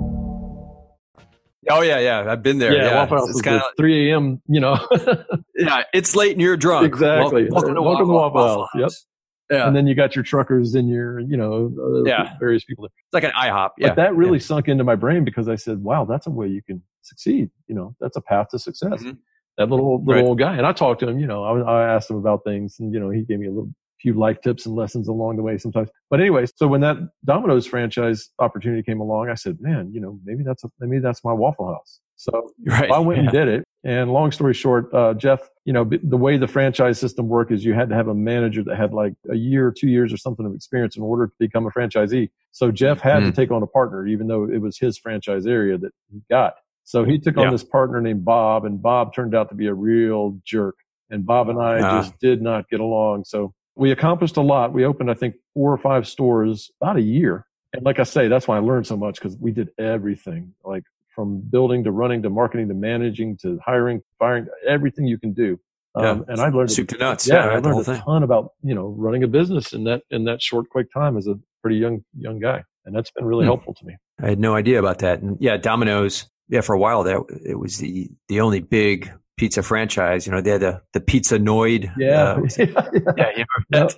Speaker 3: Oh yeah, yeah, I've been there.
Speaker 2: Yeah, Waffle House
Speaker 3: it's kind of
Speaker 2: 3 a.m., you know.
Speaker 3: yeah. It's late and you're drunk.
Speaker 2: Exactly.
Speaker 3: Welcome, to
Speaker 2: Welcome to
Speaker 3: Waffle,
Speaker 2: Waffle
Speaker 3: Waffle
Speaker 2: House.
Speaker 3: House. Yeah,
Speaker 2: and then you got your truckers and your, you know, uh,
Speaker 3: Yeah.
Speaker 2: various people there.
Speaker 3: it's like an IHOP. Yeah,
Speaker 2: But that really sunk into my brain because I said, wow, that's a way you can succeed. You know, that's a path to success.
Speaker 3: Mhm.
Speaker 2: That little, little
Speaker 3: Right.
Speaker 2: old guy. And I talked to him, you know, I, I asked him about things and, you know, he gave me a little few life tips and lessons along the way sometimes. But anyway, so when that Domino's franchise opportunity came along, I said, man, you know, maybe that's, a, maybe that's my Waffle House. So
Speaker 3: right.
Speaker 2: I went and did it. And long story short, uh, Jeff, you know, b- the way the franchise system worked is you had to have a manager that had like a year or two years or something of experience in order to become a franchisee. So Jeff had to
Speaker 3: Mm.
Speaker 2: take on a partner, even though it was his franchise area that he got. So he took on
Speaker 3: Yeah.
Speaker 2: this partner named Bob and Bob turned out to be a real jerk. And Bob and I
Speaker 3: Ah.
Speaker 2: just did not get along. So we accomplished a lot. We opened, I think, four or five stores about a year. And like I say, that's why I learned so much because we did everything like from building to running to marketing to managing to hiring, firing, everything you can do. Um,
Speaker 3: Yeah.
Speaker 2: and I learned,
Speaker 3: Soup to nuts.
Speaker 2: yeah,
Speaker 3: Yeah,
Speaker 2: I learned a
Speaker 3: thing.
Speaker 2: ton about, you know, running a business in that, in that short, quick time as a pretty young, young guy. and that's been really
Speaker 3: Hmm.
Speaker 2: helpful to me.
Speaker 3: I had no idea about that. And yeah, Domino's. Yeah, for a while that it was the the only big pizza franchise. You know, they had the the Pizza Noid. uh,
Speaker 2: yeah,
Speaker 3: yeah, you remember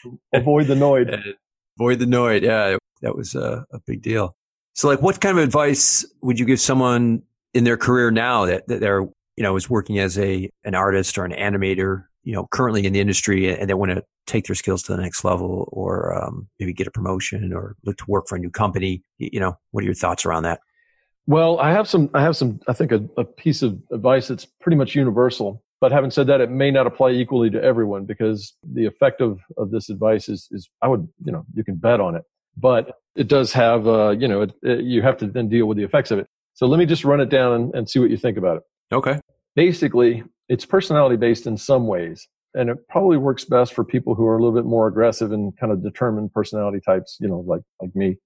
Speaker 2: Yep. avoid the noid.
Speaker 3: Uh, Avoid the Noid. Yeah, that was a, a big deal. So, like, what kind of advice would you give someone in their career now that, that they're, you know, is working as a an artist or an animator, you know, currently in the industry, and they want to take their skills to the next level, or um, maybe get a promotion, or look to work for a new company? You, you know, what are your thoughts around that?
Speaker 2: Well, I have some, I have some, I think a, a piece of advice that's pretty much universal. But having said that, it may not apply equally to everyone because the effect of, of this advice is, is I would, you know, you can bet on it, but it does have, uh, you know, it, it, you have to then deal with the effects of it. So let me just run it down and, and see what you think about it.
Speaker 3: Okay.
Speaker 2: Basically, it's personality based in some ways. And it probably works best for people who are a little bit more aggressive and kind of determined personality types, you know, like, like me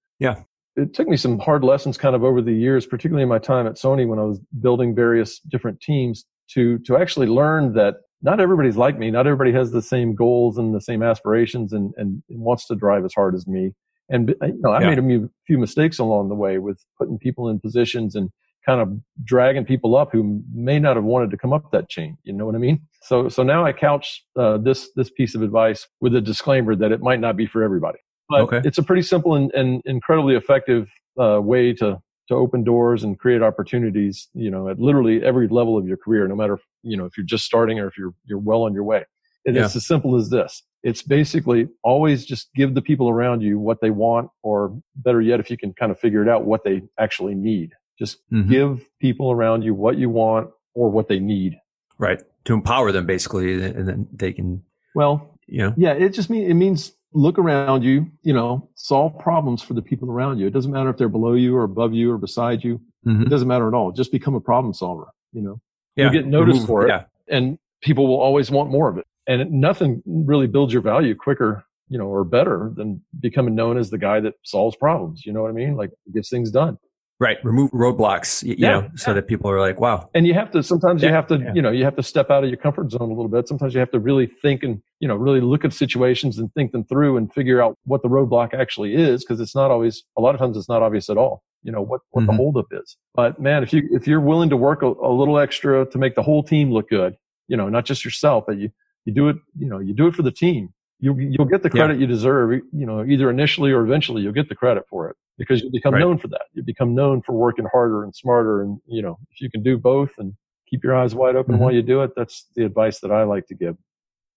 Speaker 2: it took me some hard lessons kind of over the years, particularly in my time at Sony when I was building various different teams to, to actually learn that not everybody's like me. Not everybody has the same goals and the same aspirations and, and wants to drive as hard as me. And, you know, I
Speaker 3: Yeah.
Speaker 2: made a few mistakes along the way with putting people in positions and kind of dragging people up who may not have wanted to come up that chain. You know what I mean? So, so now I couch uh, this, this piece of advice with a disclaimer that it might not be for everybody but
Speaker 3: Okay.
Speaker 2: it's a pretty simple and, and incredibly effective uh, way to to open doors and create opportunities you know at literally every level of your career no matter you know if you're just starting or if you're you're well on your way and it's as simple as this it's basically always just give the people around you what they want or better yet if you can kind of figure it out what they actually need just
Speaker 3: Mhm.
Speaker 2: give people around you what you want or what they need
Speaker 3: Right. To empower them, basically, and then they can,
Speaker 2: well
Speaker 3: you know,
Speaker 2: Yeah, it just means it means look around you, you know, solve problems for the people around you. It doesn't matter if they're below you or above you or beside you.
Speaker 3: Mhm.
Speaker 2: It doesn't matter at all. Just become a problem solver, you know.
Speaker 3: yeah,
Speaker 2: get noticed for it.
Speaker 3: Yeah.
Speaker 2: And people will always want more of it. And it- nothing really builds your value quicker, you know, or better than becoming known as the guy that solves problems. You know what I mean? Like gets things done.
Speaker 3: Right. Remove roadblocks, you
Speaker 2: Yeah,
Speaker 3: know, so that people are like, wow.
Speaker 2: and you have to sometimes you have to
Speaker 3: yeah.
Speaker 2: you know you have to step out of your comfort zone a little bit sometimes you have to really think and you know really look at situations and think them through and figure out what the roadblock actually is because it's not always a lot of times it's not obvious at all you know what what
Speaker 3: Mhm.
Speaker 2: the holdup is but man if you if you're willing to work a, a little extra to make the whole team look good you know not just yourself but you you do it you know you do it for the team you you'll get the
Speaker 3: Yeah.
Speaker 2: credit you deserve you know either initially or eventually you'll get the credit for it because you become
Speaker 3: Right.
Speaker 2: known for that you become known for working harder and smarter and you know if you can do both and keep your eyes wide open
Speaker 3: Mhm.
Speaker 2: while you do it that's the advice that i like to give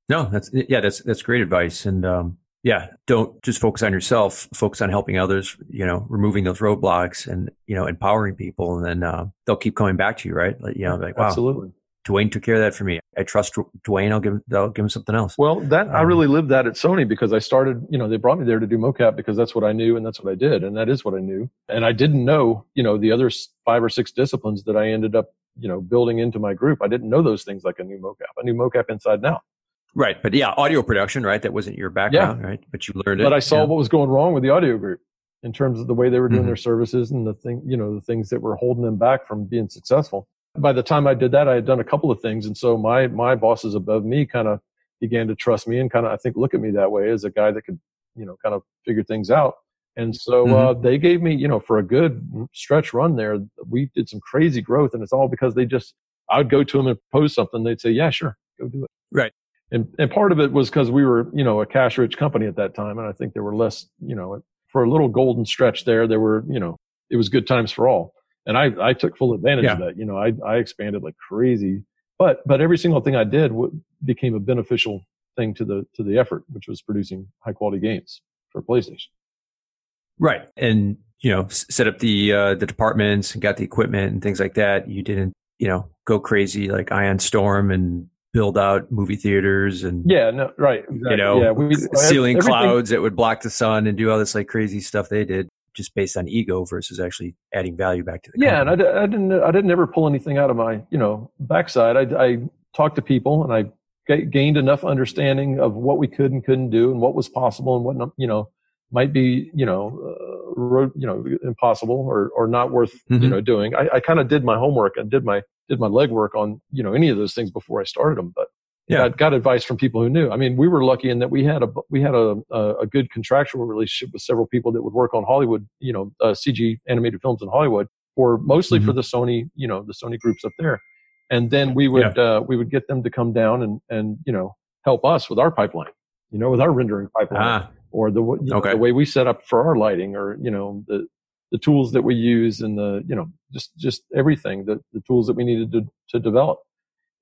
Speaker 3: No, that's, yeah, that's, that's great advice. And, um, yeah, don't just focus on yourself, focus on helping others, you know, removing those roadblocks and, you know, empowering people. And then, uh, they'll keep coming back to you, right? Like, you know, like, wow,
Speaker 2: absolutely
Speaker 3: Dwayne took care of that for me. I trust Dwayne. I'll give, I'll give him something else.
Speaker 2: well that i
Speaker 3: Um,
Speaker 2: really lived that at sony because i started you know they brought me there to do mocap because that's what i knew and that's what i did and that is what i knew and i didn't know you know the other five or six disciplines that i ended up you know building into my group i didn't know those things like a new mocap i knew mocap inside and out
Speaker 3: Right. But yeah, audio production, right? That wasn't your background, right? But you learned it.
Speaker 2: but I saw
Speaker 3: Yeah.
Speaker 2: what was going wrong with the audio group in terms of the way they were doing
Speaker 3: Mhm.
Speaker 2: their services and the thing, you know, the things that were holding them back from being successful. By the time I did that, I had done a couple of things. And so my, my bosses above me kind of began to trust me and kind of, I think, look at me that way as a guy that could, you know, kind of figure things out. And so, uh, they gave me, you know, for a good stretch run there, we did some crazy growth and it's all because they just, I would go to them and propose something. They'd say, yeah, sure, go do it.
Speaker 3: Right.
Speaker 2: And, and part of it was because we were, you know, a cash rich company at that time. And I think there were less, you know, for a little golden stretch there, there were, you know, it was good times for all. And I, I took full advantage of that. You know, I, I expanded like crazy, but, but every single thing I did w- became a beneficial thing to the, to the effort, which was producing high quality games for PlayStation.
Speaker 3: Right. And, you know, s- set up the, uh, the departments and got the equipment and things like that. You didn't, you know, go crazy like Ion Storm and build out movie theaters and,
Speaker 2: Yeah, no, right. Exactly.
Speaker 3: you know,
Speaker 2: yeah, we,
Speaker 3: ceiling clouds that would block the sun and do all this like crazy stuff they did just based on ego versus actually adding value back to the
Speaker 2: Yeah, and. I, I didn't, I didn't ever pull anything out of my, you know, backside. I, I talked to people and I gained enough understanding of what we could and couldn't do and what was possible and what, you know, might be, you know, uh, ro- you know, impossible or, or not worth, you
Speaker 3: Mhm.
Speaker 2: know, doing. I, I kind of did my homework and did my, did my legwork on, you know, any of those things before I started them. But yeah. got, got advice from people who knew. I mean, we were lucky in that we had a we had a, a, good contractual relationship with several people that would work on Hollywood, you know, uh, CG animated films in Hollywood, for mostly mm-hmm. for the Sony, you know, the Sony groups up there. And then we would yeah. uh, we would get them to come down and and you know help us with our pipeline, you know, with our rendering pipeline, ah. or the you know, okay. the way we set up for our lighting, or you know the the tools that we use and the you know just just everything the the tools that we needed to to develop.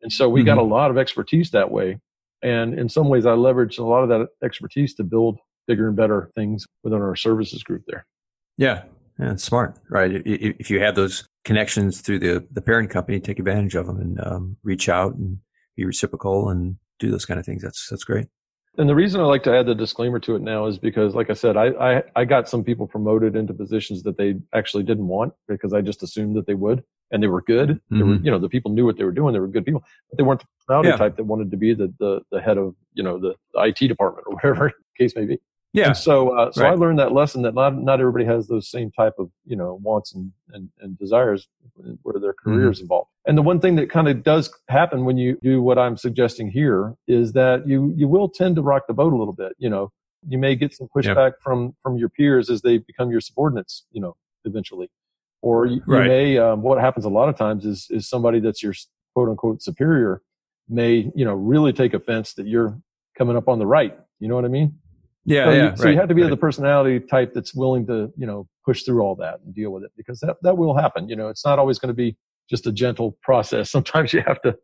Speaker 2: And so we mm-hmm. got a lot of expertise that way. And in some ways, I leveraged a lot of that expertise to build bigger and better things within our services group there.
Speaker 3: Yeah, yeah, it's smart, right? If you have those connections through the the parent company, take advantage of them and um, reach out and be reciprocal and do those kind of things. That's that's great.
Speaker 2: And the reason I like to add the disclaimer to it now is because, like I said, I, I, I got some people promoted into positions that they actually didn't want because I just assumed that they would, and they were good. Mm-hmm. They were, mm-hmm. you know, the people knew what they were doing. They were good people, but they weren't the personality yeah. type that wanted to be the, the the head of you know the, the IT department or whatever the case may be. Yeah. And so, uh, so right. I learned that lesson that not, not everybody has those same type of, you know, wants and, and, and desires where their career is mm-hmm. involved. And the one thing that kind of does happen when you do what I'm suggesting here is that you, you will tend to rock the boat a little bit. You know, you may get some pushback yep. from, from your peers as they become your subordinates, you know, eventually. Or you, right. you may, um, what happens a lot of times is, is somebody that's your quote unquote superior may, you know, really take offense that you're coming up on the right. You know what I mean?
Speaker 3: Yeah,
Speaker 2: so
Speaker 3: yeah.
Speaker 2: You, so right, you have to be right. the personality type that's willing to, you know, push through all that and deal with it because that, that will happen. You know, it's not always going to be just a gentle process. Sometimes you have to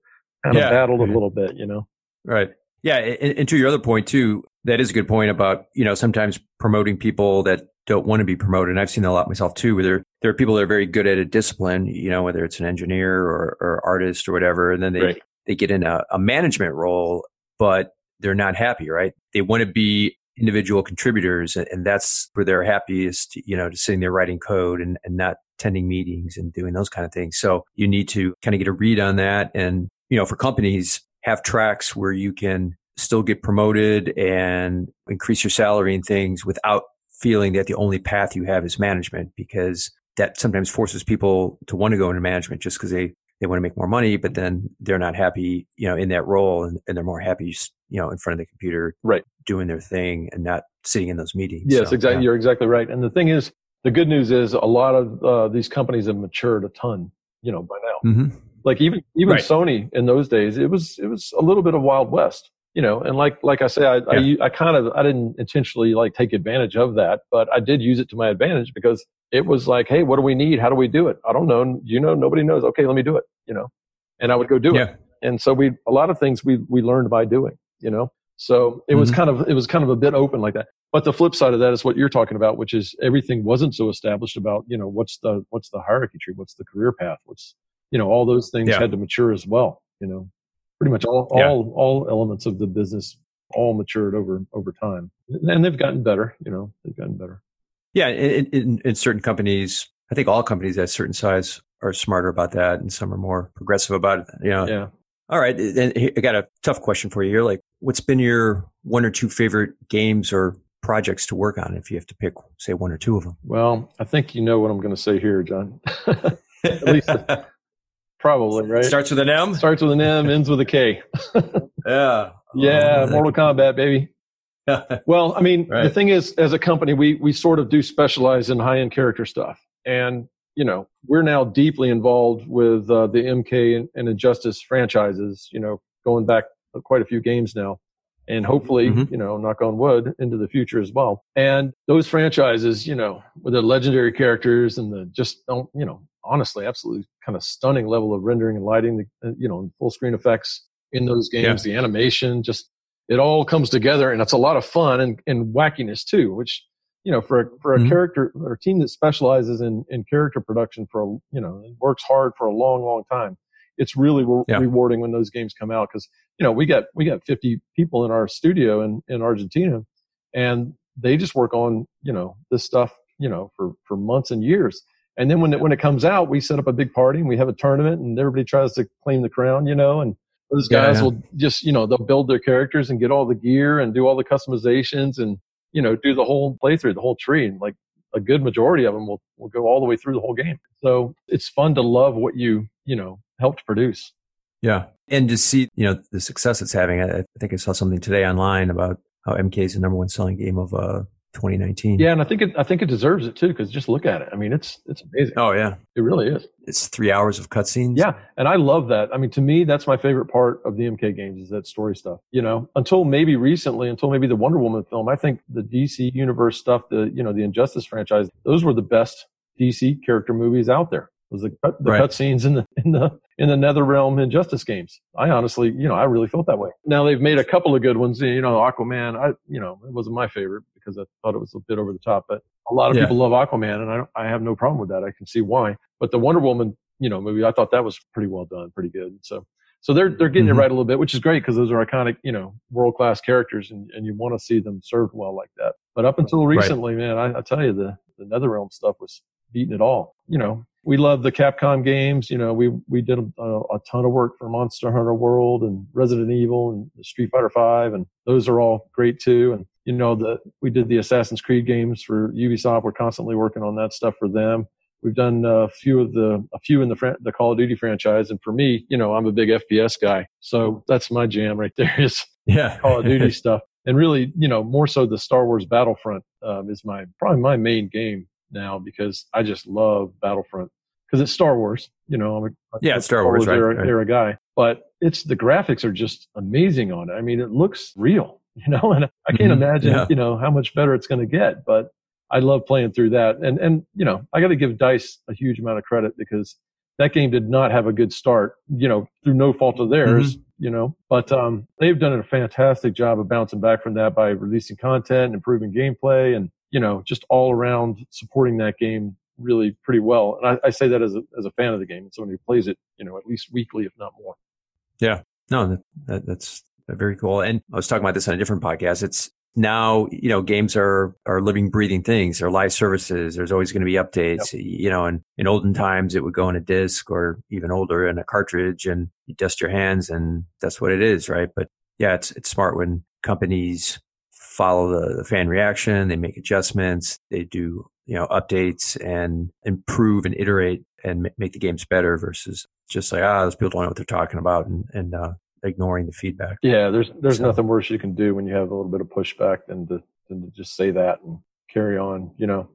Speaker 2: kind of yeah. battle a little bit, you know?
Speaker 3: Right. Yeah. And, and, to your other point too, that is a good point about, you know, sometimes promoting people that don't want to be promoted. And I've seen that a lot myself too, where there, there are people that are very good at a discipline, you know, whether it's an engineer or, or artist or whatever. And then they, right. they get in a, a management role, but they're not happy, right? They want to be individual contributors and that's where they're happiest you know to sitting there writing code and, and not attending meetings and doing those kind of things so you need to kind of get a read on that and you know for companies have tracks where you can still get promoted and increase your salary and things without feeling that the only path you have is management because that sometimes forces people to want to go into management just because they they want to make more money, but then they're not happy, you know, in that role and, and they're more happy, you know, in front of the computer,
Speaker 2: right,
Speaker 3: doing their thing and not sitting in those meetings.
Speaker 2: Yes, so, exactly. Yeah. You're exactly right. And the thing is, the good news is a lot of uh, these companies have matured a ton, you know, by now. Mm-hmm. Like even even right. Sony in those days, it was it was a little bit of Wild West you know, and like like I say, I, yeah. I I kind of I didn't intentionally like take advantage of that, but I did use it to my advantage because it was like, hey, what do we need? How do we do it? I don't know. You know, nobody knows. Okay, let me do it. You know, and I would go do yeah. it. And so we a lot of things we we learned by doing. You know, so it mm-hmm. was kind of it was kind of a bit open like that. But the flip side of that is what you're talking about, which is everything wasn't so established about you know what's the what's the hierarchy tree, what's the career path, what's you know all those things yeah. had to mature as well. You know, pretty much all yeah. all all elements of the business all matured over over time, and they've gotten better. You know, they've gotten better.
Speaker 3: Yeah, in, in, in certain companies, I think all companies at a certain size are smarter about that, and some are more progressive about it. You know.
Speaker 2: Yeah.
Speaker 3: All right, and I got a tough question for you here. Like, what's been your one or two favorite games or projects to work on? If you have to pick, say, one or two of them.
Speaker 2: Well, I think you know what I'm going to say here, John. at least Probably, right?
Speaker 3: Starts with an M?
Speaker 2: Starts with an M, ends with a
Speaker 3: K. yeah.
Speaker 2: Yeah, oh, Mortal Kombat, baby. well, I mean, right. the thing is, as a company, we, we sort of do specialize in high end character stuff. And, you know, we're now deeply involved with uh, the MK and, and Injustice franchises, you know, going back quite a few games now. And hopefully, mm-hmm. you know, knock on wood, into the future as well. And those franchises, you know, with the legendary characters and the just don't, you know, honestly, absolutely kind of stunning level of rendering and lighting, the, uh, you know, and full screen effects in those games, yeah. the animation, just it all comes together and it's a lot of fun and, and wackiness too, which, you know, for a, for a mm-hmm. character or a team that specializes in, in character production for, a, you know, works hard for a long, long time. It's really re- yeah. rewarding when those games come out because, you know, we got, we got 50 people in our studio in, in Argentina and they just work on, you know, this stuff, you know, for, for months and years and then when it, when it comes out, we set up a big party and we have a tournament and everybody tries to claim the crown, you know, and those guys yeah, yeah. will just, you know, they'll build their characters and get all the gear and do all the customizations and, you know, do the whole playthrough, the whole tree. And like a good majority of them will, will go all the way through the whole game. So it's fun to love what you, you know, helped produce.
Speaker 3: Yeah. And to see, you know, the success it's having, I, I think I saw something today online about how MK is the number one selling game of uh, 2019.
Speaker 2: Yeah, and I think it I think it deserves it too because just look at it. I mean, it's it's amazing.
Speaker 3: Oh yeah,
Speaker 2: it really is.
Speaker 3: It's three hours of cutscenes.
Speaker 2: Yeah, and I love that. I mean, to me, that's my favorite part of the MK games is that story stuff. You know, until maybe recently, until maybe the Wonder Woman film, I think the DC universe stuff, the you know the Injustice franchise, those were the best DC character movies out there was the cut, the right. cutscenes in the in the in the nether NetherRealm Injustice games. I honestly, you know, I really felt that way. Now they've made a couple of good ones. You know, Aquaman. I, you know, it wasn't my favorite because I thought it was a bit over the top. But a lot of yeah. people love Aquaman, and I I have no problem with that. I can see why. But the Wonder Woman, you know, movie, I thought that was pretty well done, pretty good. So. So they're they're getting mm-hmm. it right a little bit, which is great because those are iconic, you know, world class characters, and, and you want to see them served well like that. But up until recently, right. man, I, I tell you, the the NetherRealm stuff was beating it all. You know, we love the Capcom games. You know, we we did a, a, ton of work for Monster Hunter World and Resident Evil and Street Fighter Five, and those are all great too. And you know, the we did the Assassin's Creed games for Ubisoft. We're constantly working on that stuff for them. We've done a few of the a few in the fran- the Call of Duty franchise, and for me, you know, I'm a big FPS guy, so that's my jam right there. Is
Speaker 3: yeah,
Speaker 2: Call of Duty stuff, and really, you know, more so the Star Wars Battlefront um, is my probably my main game now because I just love Battlefront because it's Star Wars. You know, I'm a,
Speaker 3: yeah, Star, Star Wars, Wars
Speaker 2: era,
Speaker 3: right.
Speaker 2: era guy, but it's the graphics are just amazing on it. I mean, it looks real, you know, and I can't mm-hmm. imagine, yeah. you know, how much better it's going to get. But I love playing through that, and and you know, I got to give Dice a huge amount of credit because that game did not have a good start, you know, through no fault of theirs. Mm-hmm. You know, but um, they've done a fantastic job of bouncing back from that by releasing content, improving gameplay, and you know, just all around supporting that game really pretty well. And I, I, say that as a, as a fan of the game and someone who plays it, you know, at least weekly, if not more.
Speaker 3: Yeah, no, that, that, that's uh, very cool. And I was talking about this on a different podcast. It's now, you know, games are, are living, breathing things. They're live services. There's always going to be updates, yep. you know, and in olden times it would go in a disc or even older in a cartridge and you dust your hands and that's what it is. Right. But yeah, it's, it's smart when companies follow the, the fan reaction. They make adjustments. They do, you know, updates and improve and iterate and make the games better versus just like, ah, those people don't know what they're talking about and, and, uh, ignoring the feedback.
Speaker 2: Yeah. There's, there's so, nothing worse you can do when you have a little bit of pushback than to, than to just say that and carry on, you know.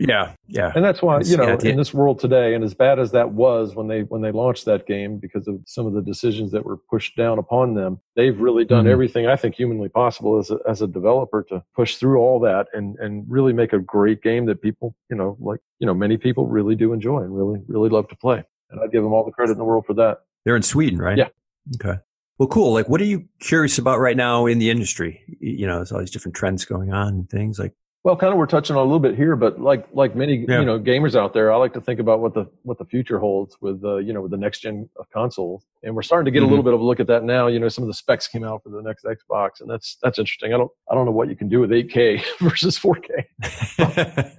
Speaker 3: Yeah, yeah.
Speaker 2: And that's why, you know, yeah, in this world today, and as bad as that was when they when they launched that game because of some of the decisions that were pushed down upon them, they've really done mm-hmm. everything I think humanly possible as a, as a developer to push through all that and and really make a great game that people, you know, like, you know, many people really do enjoy and really really love to play. And I give them all the credit in the world for that.
Speaker 3: They're in Sweden, right?
Speaker 2: Yeah.
Speaker 3: Okay. Well, cool. Like, what are you curious about right now in the industry? You know, there's all these different trends going on and things. Like,
Speaker 2: well, kind of we're touching on a little bit here, but like like many yeah. you know gamers out there, I like to think about what the what the future holds with uh, you know with the next gen of consoles, and we're starting to get mm-hmm. a little bit of a look at that now. You know, some of the specs came out for the next Xbox, and that's that's interesting. I don't I don't know what you can do with 8K versus 4K.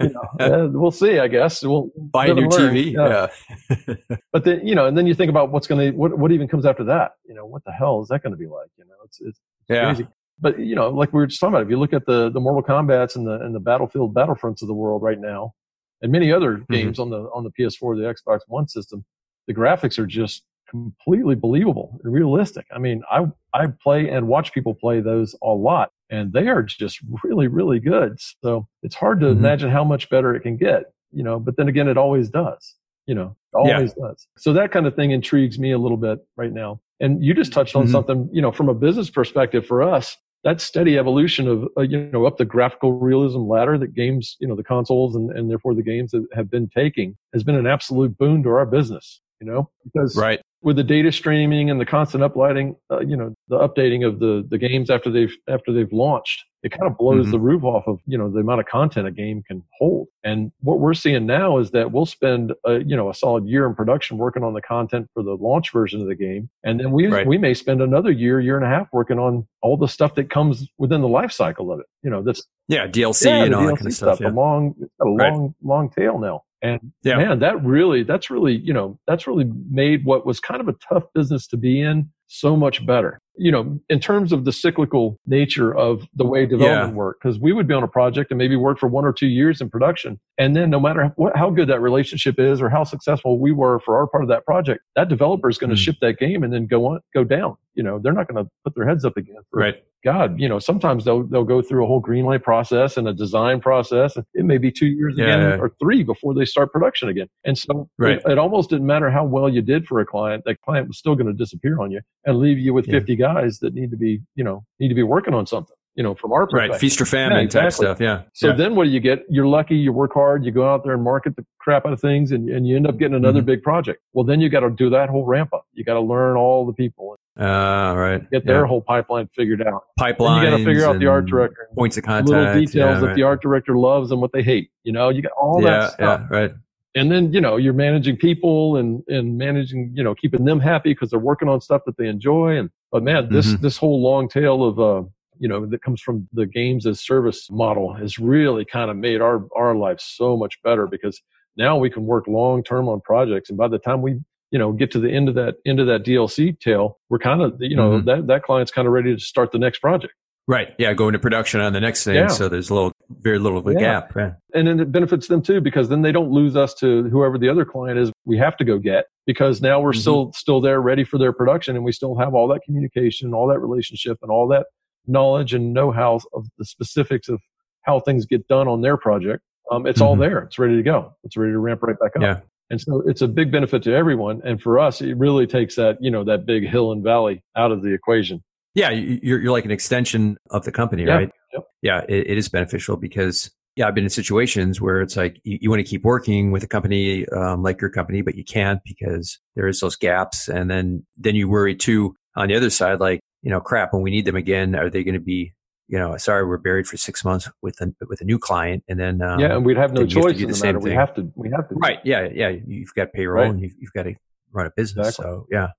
Speaker 2: you know, uh, we'll see. I guess we'll
Speaker 3: buy a new TV. Yeah.
Speaker 2: yeah. but then you know, and then you think about what's going to what what even comes after that. You know, what the hell is that going to be like? You know, it's it's, it's
Speaker 3: yeah.
Speaker 2: crazy but you know, like we were just talking about, if you look at the the Mortal Kombat's and the and the Battlefield Battlefronts of the world right now, and many other mm-hmm. games on the on the PS4, the Xbox One system, the graphics are just completely believable and realistic. I mean, I I play and watch people play those a lot, and they are just really really good. So it's hard to mm-hmm. imagine how much better it can get. You know, but then again, it always does. You know, always yeah. does. So that kind of thing intrigues me a little bit right now. And you just touched on mm-hmm. something, you know, from a business perspective for us, that steady evolution of uh, you know up the graphical realism ladder that games you know the consoles and, and therefore the games have been taking has been an absolute boon to our business you know because
Speaker 3: right
Speaker 2: with the data streaming and the constant uplighting, uh, you know, the updating of the, the games after they've, after they've launched, it kind of blows mm-hmm. the roof off of, you know, the amount of content a game can hold. And what we're seeing now is that we'll spend, a, you know, a solid year in production working on the content for the launch version of the game. And then we, right. we may spend another year, year and a half working on all the stuff that comes within the life cycle of it. You know, that's,
Speaker 3: yeah, DLC yeah, and all DLC that kind of stuff. stuff
Speaker 2: yeah. A long, a long, right. long tail now. And yeah. man, that really, that's really, you know, that's really made what was kind of a tough business to be in so much better. you know, in terms of the cyclical nature of the way development
Speaker 3: Yeah.
Speaker 2: work, because we would be on a project and maybe work for one or two years in production. And then no matter what, how good that relationship is or how successful we were for our part of that project, that developer is going to
Speaker 3: Mm.
Speaker 2: ship that game and then go on, go down. You know, they're not going to put their heads up again. For,
Speaker 3: Right.
Speaker 2: God, you know, sometimes they'll they'll go through a whole green light process and a design process. And it may be two years
Speaker 3: Yeah,
Speaker 2: again
Speaker 3: yeah.
Speaker 2: or three before they start production again. And so
Speaker 3: Right.
Speaker 2: it, it almost didn't matter how well you did for a client. That client was still going to disappear on you and leave you with
Speaker 3: Yeah.
Speaker 2: 50 guys that need to be, you know, need to be working on something, you know, from our perspective.
Speaker 3: Right. Feast or famine
Speaker 2: Yeah,
Speaker 3: type
Speaker 2: exactly.
Speaker 3: stuff. Yeah.
Speaker 2: So
Speaker 3: yeah.
Speaker 2: then what do you get? You're lucky, you work hard, you go out there and market the crap out of things and, and you end up getting another
Speaker 3: Mhm.
Speaker 2: big project. Well, then you got to do that whole ramp up. You got to learn all the people
Speaker 3: Ah, right.
Speaker 2: get their whole pipeline figured out.
Speaker 3: Pipeline.
Speaker 2: You got to figure out the art director.
Speaker 3: Points of contact.
Speaker 2: little details
Speaker 3: yeah,
Speaker 2: that the art director loves and what they hate. You know, you got all that stuff.
Speaker 3: Yeah. Right.
Speaker 2: And then, you know, you're managing people and, and managing, you know, keeping them happy because they're working on stuff that they enjoy. And, but man, this,
Speaker 3: Mhm.
Speaker 2: this whole long tail of, uh, you know, that comes from the games as service model has really kind of made our, our life so much better because now we can work long term on projects. And by the time we, you know, get to the end of that, end of that DLC tail, we're kind of, you know,
Speaker 3: Mhm.
Speaker 2: that, that client's kind of ready to start the next project.
Speaker 3: Right. Yeah. Go into production on the next thing.
Speaker 2: Yeah.
Speaker 3: So there's a little, very little of a
Speaker 2: Yeah.
Speaker 3: gap. Right.
Speaker 2: and then it benefits them too because then they don't lose us to whoever the other client is we have to go get because now we're
Speaker 3: Mhm.
Speaker 2: still still there ready for their production and we still have all that communication all that relationship and all that knowledge and know-how of the specifics of how things get done on their project um, it's all
Speaker 3: Mhm.
Speaker 2: there it's ready to go it's ready to ramp right back up
Speaker 3: Yeah.
Speaker 2: and so it's a big benefit to everyone and for us it really takes that you know that big hill and valley out of the equation
Speaker 3: Yeah. you- You're, you're like an extension of the company,
Speaker 2: Yeah.
Speaker 3: right?
Speaker 2: Yep.
Speaker 3: Yeah. It, it is beneficial because, yeah, I've been in situations where it's like you, you want to keep working with a company um, like your company, but you can't because there is those gaps. And then, then you worry too on the other side, like, you know, crap, when we need them again, are they going to be, you know, sorry, we're buried for six months with a, with a new client. And then, um,
Speaker 2: yeah and we'd have no
Speaker 3: then you have to
Speaker 2: choice
Speaker 3: do the
Speaker 2: the we have to we have to
Speaker 3: Right. Yeah. Yeah. You've got payroll
Speaker 2: Right.
Speaker 3: and you've, you've got to run a business.
Speaker 2: Exactly.
Speaker 3: So yeah,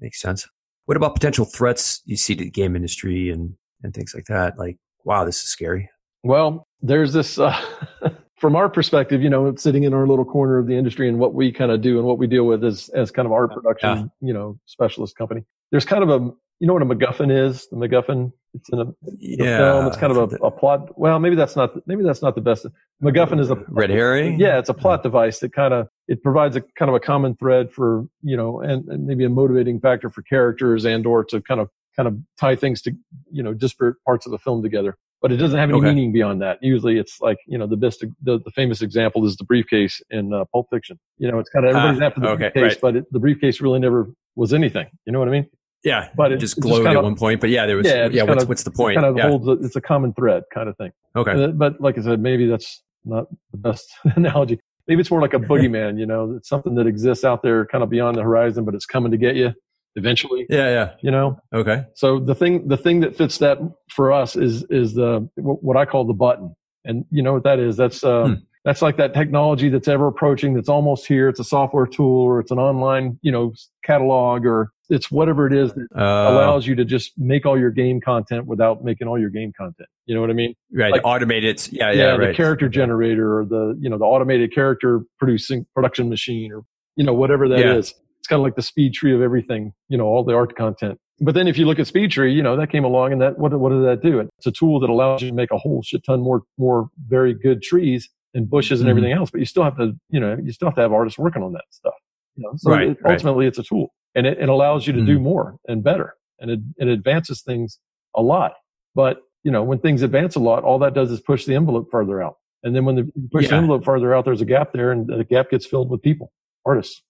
Speaker 3: makes sense. What about potential threats you see to the game industry and, and things like that? Like, wow, this is scary.
Speaker 2: Well, there's this, uh, from our perspective, you know, sitting in our little corner of the industry and what we kind of do and what we deal with as, as kind of our production, you know, specialist company. There's kind of a, you know what a MacGuffin is? The MacGuffin, it's in a
Speaker 3: Yeah.
Speaker 2: film. It's kind of a, a plot. Well, maybe that's not, maybe that's not the best. MacGuffin is a
Speaker 3: red herring.
Speaker 2: yeah, it's a plot device that kind of it provides a kind of a common thread for you know, and, and maybe a motivating factor for characters and or to kind of kind of tie things to you know disparate parts of the film together. But it doesn't have any
Speaker 3: Okay.
Speaker 2: meaning beyond that. Usually, it's like you know the best the, the famous example is the briefcase in uh, Pulp Fiction. You know, it's kind of everybody's
Speaker 3: Ah,
Speaker 2: after the
Speaker 3: okay,
Speaker 2: briefcase,
Speaker 3: right.
Speaker 2: but it, the briefcase really never was anything. You know what I mean?
Speaker 3: Yeah.
Speaker 2: But
Speaker 3: it just glowed
Speaker 2: kind
Speaker 3: at one point, but yeah, there was,
Speaker 2: Yeah,
Speaker 3: yeah, what's,
Speaker 2: of-
Speaker 3: what's the point?
Speaker 2: Kind of
Speaker 3: yeah.
Speaker 2: holds a, it's a common thread kind of thing.
Speaker 3: okay.
Speaker 2: Uh, But like I said, maybe that's not the best analogy. Maybe it's more like a boogeyman, you know, it's something that exists out there kind of beyond the horizon, but it's coming to get you eventually,
Speaker 3: Yeah. Yeah.
Speaker 2: you know?
Speaker 3: Okay.
Speaker 2: So the thing, the thing that fits that for us is, is the, what I call the button. And you know what that is? That's, uh,
Speaker 3: Hmm.
Speaker 2: that's like that technology that's ever approaching, that's almost here. It's a software tool or it's an online, you know, catalog or it's whatever it is that
Speaker 3: Uh,
Speaker 2: allows you to just make all your game content without making all your game content. You know what I mean?
Speaker 3: right.
Speaker 2: like-
Speaker 3: automated. Yeah. Yeah.
Speaker 2: yeah, the character generator or the you know the automated character producing production machine or you know whatever that is.
Speaker 3: Yeah.
Speaker 2: It's kind of like the SpeedTree of everything, you know, all the art content. But then if you look at SpeedTree, you know that came along and that what what did that do? It's a tool that allows you to make a whole shit ton more more very good trees and bushes and
Speaker 3: Mhm.
Speaker 2: everything else. But you still have to you know you still have to have artists working on that stuff. You know, so
Speaker 3: Right,
Speaker 2: it-
Speaker 3: right.
Speaker 2: ultimately it's a tool and it, it allows you to do more and better and it, it advances things a lot. But you know, when things advance a lot, all that does is push the envelope further out. And then when the, you push the envelope further out, there's a gap there, and the gap gets filled with people, artists,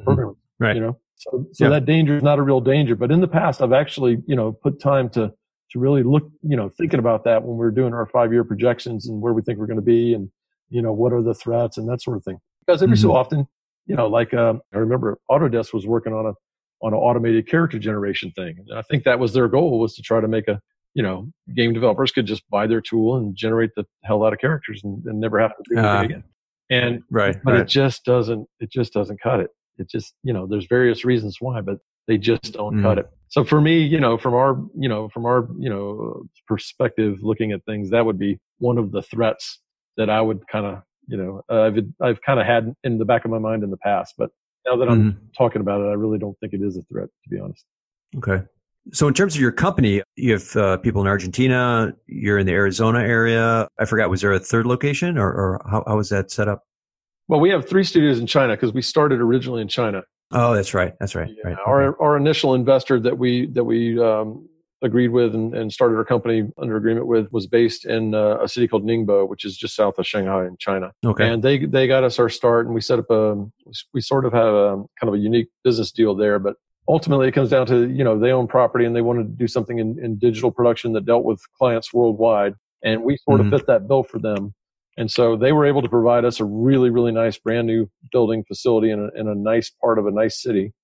Speaker 3: Mhm.
Speaker 2: programmers.
Speaker 3: Right.
Speaker 2: You know, so so
Speaker 3: Yeah.
Speaker 2: that danger is not a real danger. But in the past, I've actually you know put time to to really look, you know, thinking about that when we're doing our five year projections and where we think we're going to be, and you know what are the threats and that sort of thing. Because every so
Speaker 3: Mhm.
Speaker 2: often, you know, like um, I remember Autodesk was working on a on an automated character generation thing. And I think that was their goal was to try to make a, you know, game developers could just buy their tool and generate the hell out of characters and, and never have to do anything
Speaker 3: Ah.
Speaker 2: again. And
Speaker 3: Right.
Speaker 2: but it just doesn't it just doesn't cut it. It just, you know, there's various reasons why, but they just don't
Speaker 3: Mm.
Speaker 2: cut it. So for me, you know, from our, you know, from our, you know, perspective looking at things, that would be one of the threats that I would kind of, you know, uh, I've I've kind of had in the back of my mind in the past, but now that I'm
Speaker 3: Mhm.
Speaker 2: talking about it, I really don't think it is a threat, to be honest.
Speaker 3: Okay. So, in terms of your company, you have uh, people in Argentina. You're in the Arizona area. I forgot. Was there a third location, or, or how, how was that set up?
Speaker 2: Well, we have three studios in China because we started originally in China.
Speaker 3: Oh, that's right. That's right.
Speaker 2: Yeah.
Speaker 3: right.
Speaker 2: Our
Speaker 3: Okay.
Speaker 2: our initial investor that we that we um, agreed with and, and started our company under agreement with was based in uh, a city called Ningbo, which is just south of Shanghai in China.
Speaker 3: Okay.
Speaker 2: And they they got us our start, and we set up a we sort of have a kind of a unique business deal there, but. Ultimately, it comes down to you know they own property and they wanted to do something in, in digital production that dealt with clients worldwide, and we sort
Speaker 3: Mhm.
Speaker 2: of fit that bill for them. And so they were able to provide us a really, really nice brand new building facility in a, in a nice part of a nice city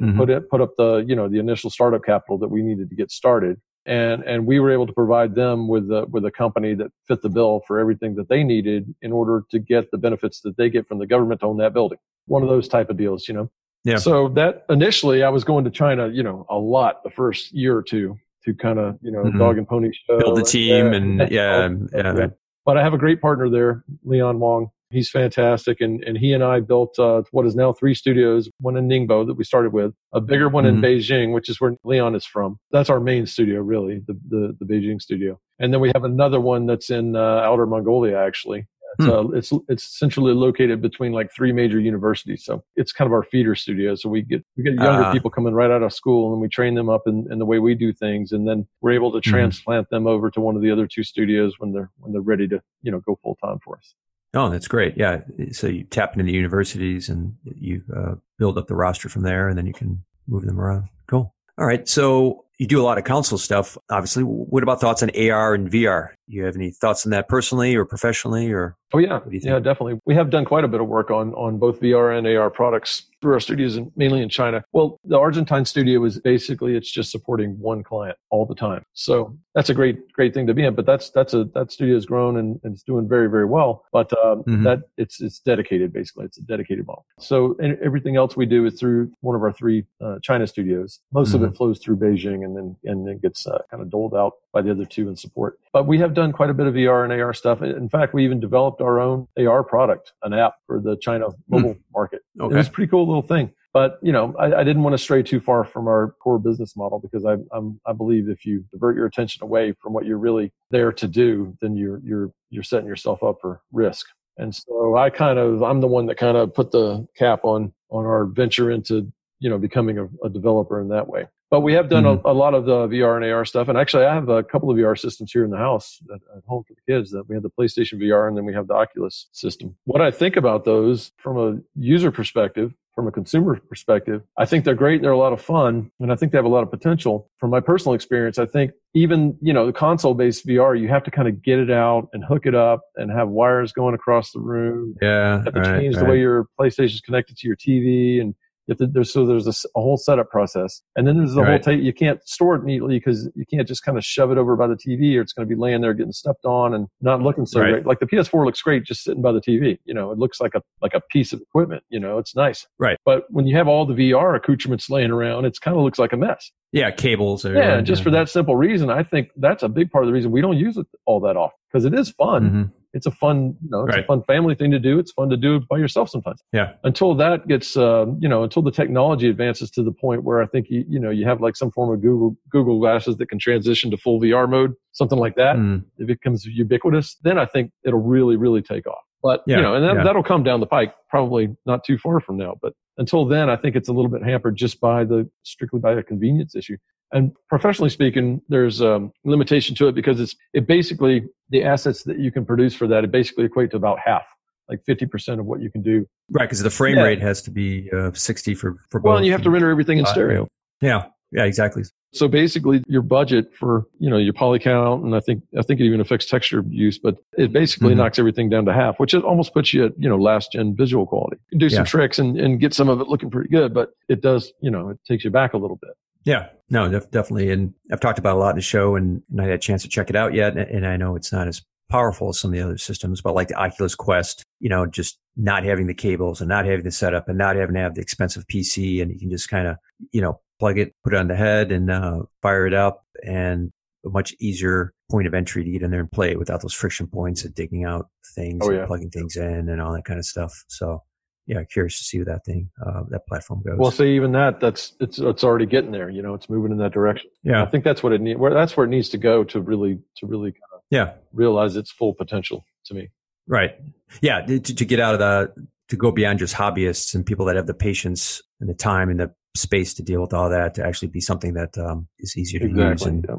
Speaker 2: and
Speaker 3: Mhm.
Speaker 2: put it, put up the, you know, the initial startup capital that we needed to get started. And, and we were able to provide them with a, with a company that fit the bill for everything that they needed in order to get the benefits that they get from the government to own that building. One of those type of deals, you know?
Speaker 3: Yeah.
Speaker 2: So that initially I was going to China, you know, a lot the first year or two to kind of, you know,
Speaker 3: Mhm.
Speaker 2: dog and pony show.
Speaker 3: Build the team and yeah, yeah,
Speaker 2: Yeah. But I have a great partner there, Leon Wong. He's fantastic. And, and he and I built uh, what is now three studios, one in Ningbo that we started with, a bigger one in
Speaker 3: Mhm.
Speaker 2: Beijing, which is where Leon is from. That's our main studio, really, the, the, the Beijing studio. And then we have another one that's in uh, Outer Mongolia, actually. It's,
Speaker 3: Hmm.
Speaker 2: uh, it's it's centrally located between like three major universities, so it's kind of our feeder studio. So we get we get younger
Speaker 3: Ah.
Speaker 2: people coming right out of school, and we train them up in, in the way we do things, and then we're able to
Speaker 3: Mhm.
Speaker 2: transplant them over to one of the other two studios when they're when they're ready to you know go full time for us.
Speaker 3: Oh, that's great. Yeah. So you tap into the universities and you uh, build up the roster from there, and then you can move them around. Cool. All right. So you do a lot of council stuff. Obviously, what about thoughts on AR and VR? You have any thoughts on that personally or professionally, or
Speaker 2: Oh yeah,
Speaker 3: What do you
Speaker 2: yeah, definitely. We have done quite a bit of work on on both VR and AR products through our studios, and mainly in China. Well, the Argentine studio is basically it's just supporting one client all the time, so that's a great great thing to be in. But that's that's a that studio has grown and, and it's doing very very well. But um,
Speaker 3: Mhm.
Speaker 2: that it's it's dedicated basically. It's a dedicated model. So and everything else we do is through one of our three uh, China studios. Most of
Speaker 3: Mm-hmm.
Speaker 2: it flows through Beijing and then and then gets uh, kind of doled out by the other two in support. But we have done quite a bit of VR and AR stuff. In fact, we even developed our own AR product, an app for the China mobile market. It
Speaker 3: Hmm.
Speaker 2: Was a pretty cool little thing. But you know, I, I didn't want to stray too far from our core business model because I, I'm, I believe if you divert your attention away from what you're really there to do, then you're you're you're setting yourself up for risk. And so I kind of I'm the one that kind of put the cap on on our venture into you know becoming a, a developer in that way. But we have done a, mm-hmm. a lot of the VR and AR stuff, and actually I have a couple of VR systems here in the house at, at home for the kids. That we have the PlayStation VR and then we have the Oculus system. What I think about those from a user perspective, from a consumer perspective, I think they're great and they're a lot of fun, and I think they have a lot of potential. From my personal experience, I think even you know the console-based VR, you have to kind of get it out and hook it up and have wires going across the room
Speaker 3: yeah,
Speaker 2: you have to
Speaker 3: right,
Speaker 2: change the way your PlayStation is connected to your TV, and to, there's so there's a, a whole setup process, and then there's the whole tape. you can't store it neatly because you can't just kind of shove it over by the TV, or it's going to be laying there getting stepped on and not looking so
Speaker 3: Right.
Speaker 2: great. Like the PS4 looks great just sitting by the TV, you know, it looks like a like a piece of equipment, you know, it's nice.
Speaker 3: Right.
Speaker 2: But when you have all the VR accoutrements laying around, it kind of looks like a mess.
Speaker 3: yeah, cables. Are,
Speaker 2: Yeah, and just for that simple reason, I think that's a big part of the reason we don't use it all that often because it is fun
Speaker 3: Mhm.
Speaker 2: It's a fun, you know, it's
Speaker 3: Right.
Speaker 2: a fun family thing to do. It's fun to do it by yourself sometimes.
Speaker 3: Yeah.
Speaker 2: Until that gets, um, you know, until the technology advances to the point where I think you, you know, you have like some form of Google Google glasses that can transition to full VR mode, something like that.
Speaker 3: Mm.
Speaker 2: If it becomes ubiquitous, then I think it'll really, really take off. But
Speaker 3: Yeah,
Speaker 2: you know, and that,
Speaker 3: yeah.
Speaker 2: that'll come down the pike, probably not too far from now. But until then, I think it's a little bit hampered just by the strictly by a convenience issue. And professionally speaking, there's a limitation to it because it's it basically the assets that you can produce for that it basically equate to about half, like 50% of what you can do.
Speaker 3: Right, because the frame
Speaker 2: Yeah.
Speaker 3: rate has to be uh, 60 for, for both.
Speaker 2: Well, and you have to render everything in
Speaker 3: Uh,
Speaker 2: stereo.
Speaker 3: Yeah, yeah, exactly.
Speaker 2: So basically, your budget for you know your poly count, and I think I think it even affects texture use, but it basically
Speaker 3: Mhm.
Speaker 2: knocks everything down to half, which it almost puts you at you know last gen visual quality. You can do some
Speaker 3: Yeah.
Speaker 2: tricks and, and get some of it looking pretty good, but it does you know it takes you back a little bit.
Speaker 3: Yeah, no, def- definitely. And I've talked about a lot in the show and not had a chance to check it out yet. And, and I know it's not as powerful as some of the other systems, but like the Oculus Quest, you know, just not having the cables and not having the setup and not having to have the expensive PC and you can just kind of, you know, plug it, put it on the head and uh, fire it up and a much easier point of entry to get in there and play it without those friction points of digging out things
Speaker 2: Oh,
Speaker 3: and
Speaker 2: yeah.
Speaker 3: plugging things in and all that kind of stuff. So yeah, curious to see where that thing, uh, that platform goes.
Speaker 2: Well, see, even that, that's it's it's already getting there. You know, it's moving in that direction.
Speaker 3: yeah,
Speaker 2: I think that's what it need. Where that's where it needs to go to really to really kind of
Speaker 3: yeah,
Speaker 2: realize its full potential. To me,
Speaker 3: right. Yeah, to, to get out of the to go beyond just hobbyists and people that have the patience and the time and the space to deal with all that to actually be something that um, is easier to use. And
Speaker 2: yeah.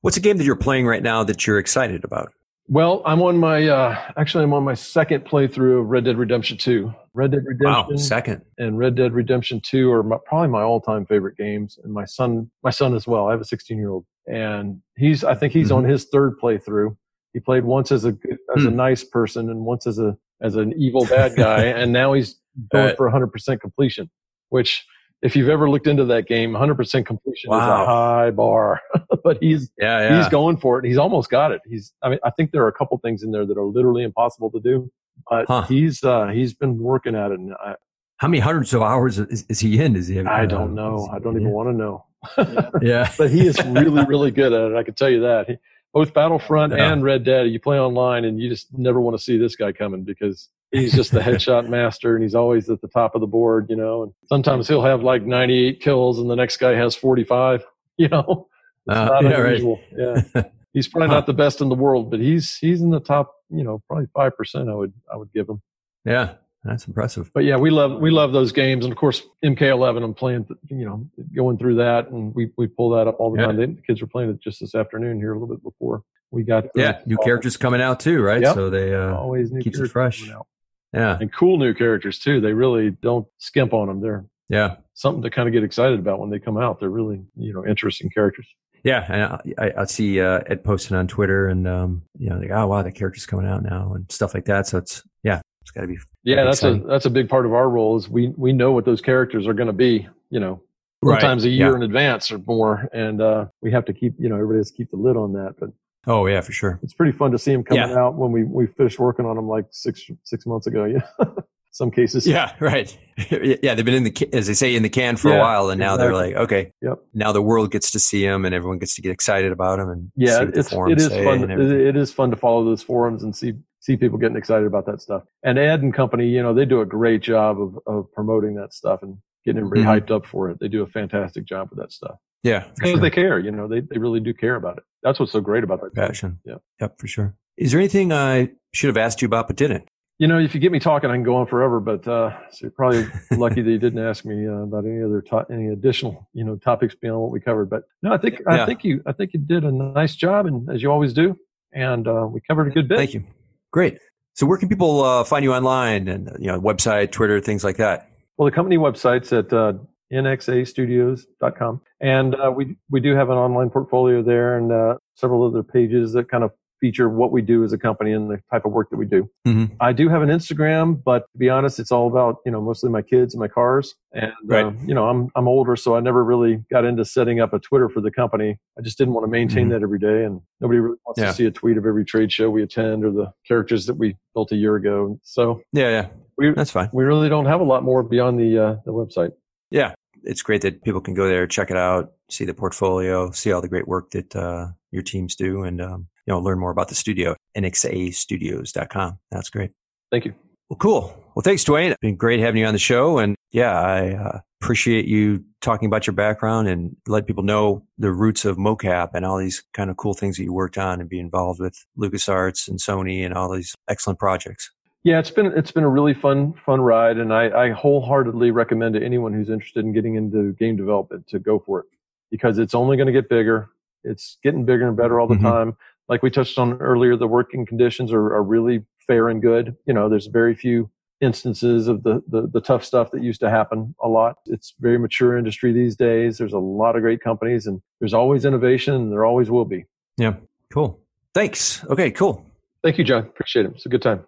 Speaker 3: what's a game that you're playing right now that you're excited about?
Speaker 2: Well, I'm on my uh, actually I'm on my second playthrough of Red Dead Redemption 2. Red Dead Redemption
Speaker 3: Wow, second.
Speaker 2: and Red Dead Redemption 2 are my, probably my all-time favorite games, and my son my son as well. I have a 16 year old, and he's I think he's
Speaker 3: Mhm.
Speaker 2: on his third playthrough. He played once as a as a
Speaker 3: Hmm.
Speaker 2: nice person and once as a as an evil bad guy, and now he's going for 100% completion. Which, if you've ever looked into that game, 100% completion is a high bar, but he's
Speaker 3: Yeah, yeah.
Speaker 2: he's going for it. He's almost got it. He's, I mean, I think there are a couple things in there that are literally impossible to do, but
Speaker 3: Huh.
Speaker 2: he's, uh, he's been working at it. And I,
Speaker 3: How many hundreds of hours is, is he in? Is he?
Speaker 2: I
Speaker 3: uh,
Speaker 2: don't know. I don't even want to know,
Speaker 3: Yeah.
Speaker 2: but he is really, really good at it. I can tell you that. He, both Battlefront
Speaker 3: Yeah.
Speaker 2: and Red Dead, you play online and you just never want to see this guy coming because he's just the headshot master and he's always at the top of the board, you know, and sometimes he'll have like 98 kills and the next guy has 45, you know, It's
Speaker 3: Uh,
Speaker 2: not
Speaker 3: yeah, right.
Speaker 2: unusual. Yeah. He's probably
Speaker 3: Huh.
Speaker 2: not the best in the world, but he's he's in the top, you know, probably five percent. I would I would give him.
Speaker 3: Yeah, that's impressive.
Speaker 2: But yeah, we love we love those games, and of course MK11. I'm playing, you know, going through that, and we we pull that up all the
Speaker 3: Yeah.
Speaker 2: time. The kids were playing it just this afternoon here a little bit before we got. the-
Speaker 3: Yeah, new characters coming out too, right?
Speaker 2: Yep.
Speaker 3: So they, uh,
Speaker 2: Always new
Speaker 3: keeps it fresh.
Speaker 2: coming out.
Speaker 3: Yeah,
Speaker 2: and cool new characters too. They really don't skimp on them. They're
Speaker 3: yeah,
Speaker 2: something to kind of get excited about when they come out. They're really you know interesting characters.
Speaker 3: yeah. And I, I, see uh, Ed posting on Twitter, and um, you know, like, oh wow, the character's coming out now and stuff like that. So it's yeah, it's got to be
Speaker 2: Yeah, that's
Speaker 3: exciting.
Speaker 2: a that's a big part of our role is we we know what those characters are going to be. You know,
Speaker 3: Right,
Speaker 2: sometimes a year
Speaker 3: yeah.
Speaker 2: in advance or more, and uh, we have to keep you know everybody has to keep the lid on that. But
Speaker 3: Oh yeah, for sure.
Speaker 2: it's pretty fun to see them coming
Speaker 3: Yeah.
Speaker 2: out when we we finished working on them like six six months ago. Yeah, some cases.
Speaker 3: Yeah, right. yeah, they've been in the as they say in the can for a while, and now they're like, okay,
Speaker 2: Yep.
Speaker 3: now the world gets to see them, and everyone gets to get excited about them, and
Speaker 2: yeah.
Speaker 3: see what the
Speaker 2: It's
Speaker 3: forums
Speaker 2: it is fun. it is fun to follow those forums and see see people getting excited about that stuff. And Ed and company, you know, they do a great job of of promoting that stuff and getting everybody
Speaker 3: Mhm.
Speaker 2: hyped up for it. They do a fantastic job with that stuff
Speaker 3: yeah,
Speaker 2: because
Speaker 3: sure.
Speaker 2: they care. You know, they they really do care about it. That's what's so great about that.
Speaker 3: passion.
Speaker 2: Yeah.
Speaker 3: Yep, for sure. Is there anything I should have asked you about but didn't?
Speaker 2: You know, if you get me talking, I can go on forever. But uh, so you're probably lucky that you didn't ask me uh, about any other to- any additional you know topics beyond what we covered. But no, I think
Speaker 3: Yeah.
Speaker 2: I think you I think you did a nice job, and as you always do, and uh, we covered a good bit.
Speaker 3: Thank you. Great. So where can people uh, find you online and you know website, Twitter, things like that?
Speaker 2: Well, the company website's at uh, nxastudios.com, and uh, we we do have an online portfolio there, and uh, several other pages that kind of feature what we do as a company and the type of work that we do.
Speaker 3: Mhm.
Speaker 2: I do have an Instagram, but to be honest, it's all about you know mostly my kids and my cars, and
Speaker 3: Right.
Speaker 2: uh, you know I'm I'm older, so I never really got into setting up a Twitter for the company. I just didn't want to maintain
Speaker 3: Mhm.
Speaker 2: that every day, and nobody really wants
Speaker 3: Yeah.
Speaker 2: to see a tweet of every trade show we attend or the characters that we built a year ago. So
Speaker 3: Yeah, yeah,
Speaker 2: we
Speaker 3: that's fine.
Speaker 2: we really don't have a lot more beyond the uh, the website.
Speaker 3: Yeah, it's great that people can go there, check it out, see the portfolio, see all the great work that uh, your teams do, and um, you know learn more about the studio. NXAstudios.com. That's great.
Speaker 2: Thank you.
Speaker 3: Well, cool. Well, thanks, Dwayne. It's been great having you on the show. And yeah, I uh, appreciate you talking about your background and let people know the roots of mocap and all these kind of cool things that you worked on and be involved with LucasArts and Sony and all these excellent projects.
Speaker 2: Yeah, it's been it's been a really fun fun ride, and I, I wholeheartedly recommend to anyone who's interested in getting into game development to go for it because it's only going to get bigger. It's getting bigger and better all the
Speaker 3: Mhm.
Speaker 2: time. Like we touched on earlier, the working conditions are, are really fair and good. You know, there's very few instances of the, the the tough stuff that used to happen a lot. It's very mature industry these days. There's a lot of great companies, and there's always innovation, and there always will be.
Speaker 3: Yeah, cool. Thanks. Okay, cool.
Speaker 2: Thank you, John. Appreciate it. It's a good time.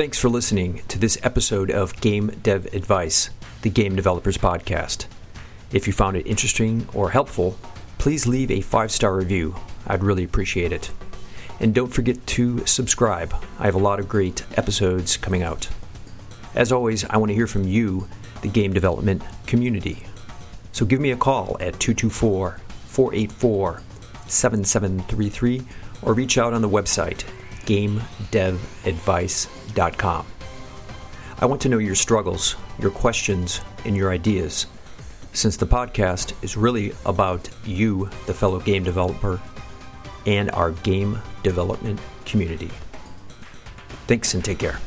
Speaker 3: Thanks for listening to this episode of Game Dev Advice, the Game Developers Podcast. If you found it interesting or helpful, please leave a five star review. I'd really appreciate it. And don't forget to subscribe. I have a lot of great episodes coming out. As always, I want to hear from you, the game development community. So give me a call at 224 484 7733 or reach out on the website gamedevadvice.com. I want to know your struggles, your questions, and your ideas, since the podcast is really about you, the fellow game developer, and our game development community. Thanks and take care.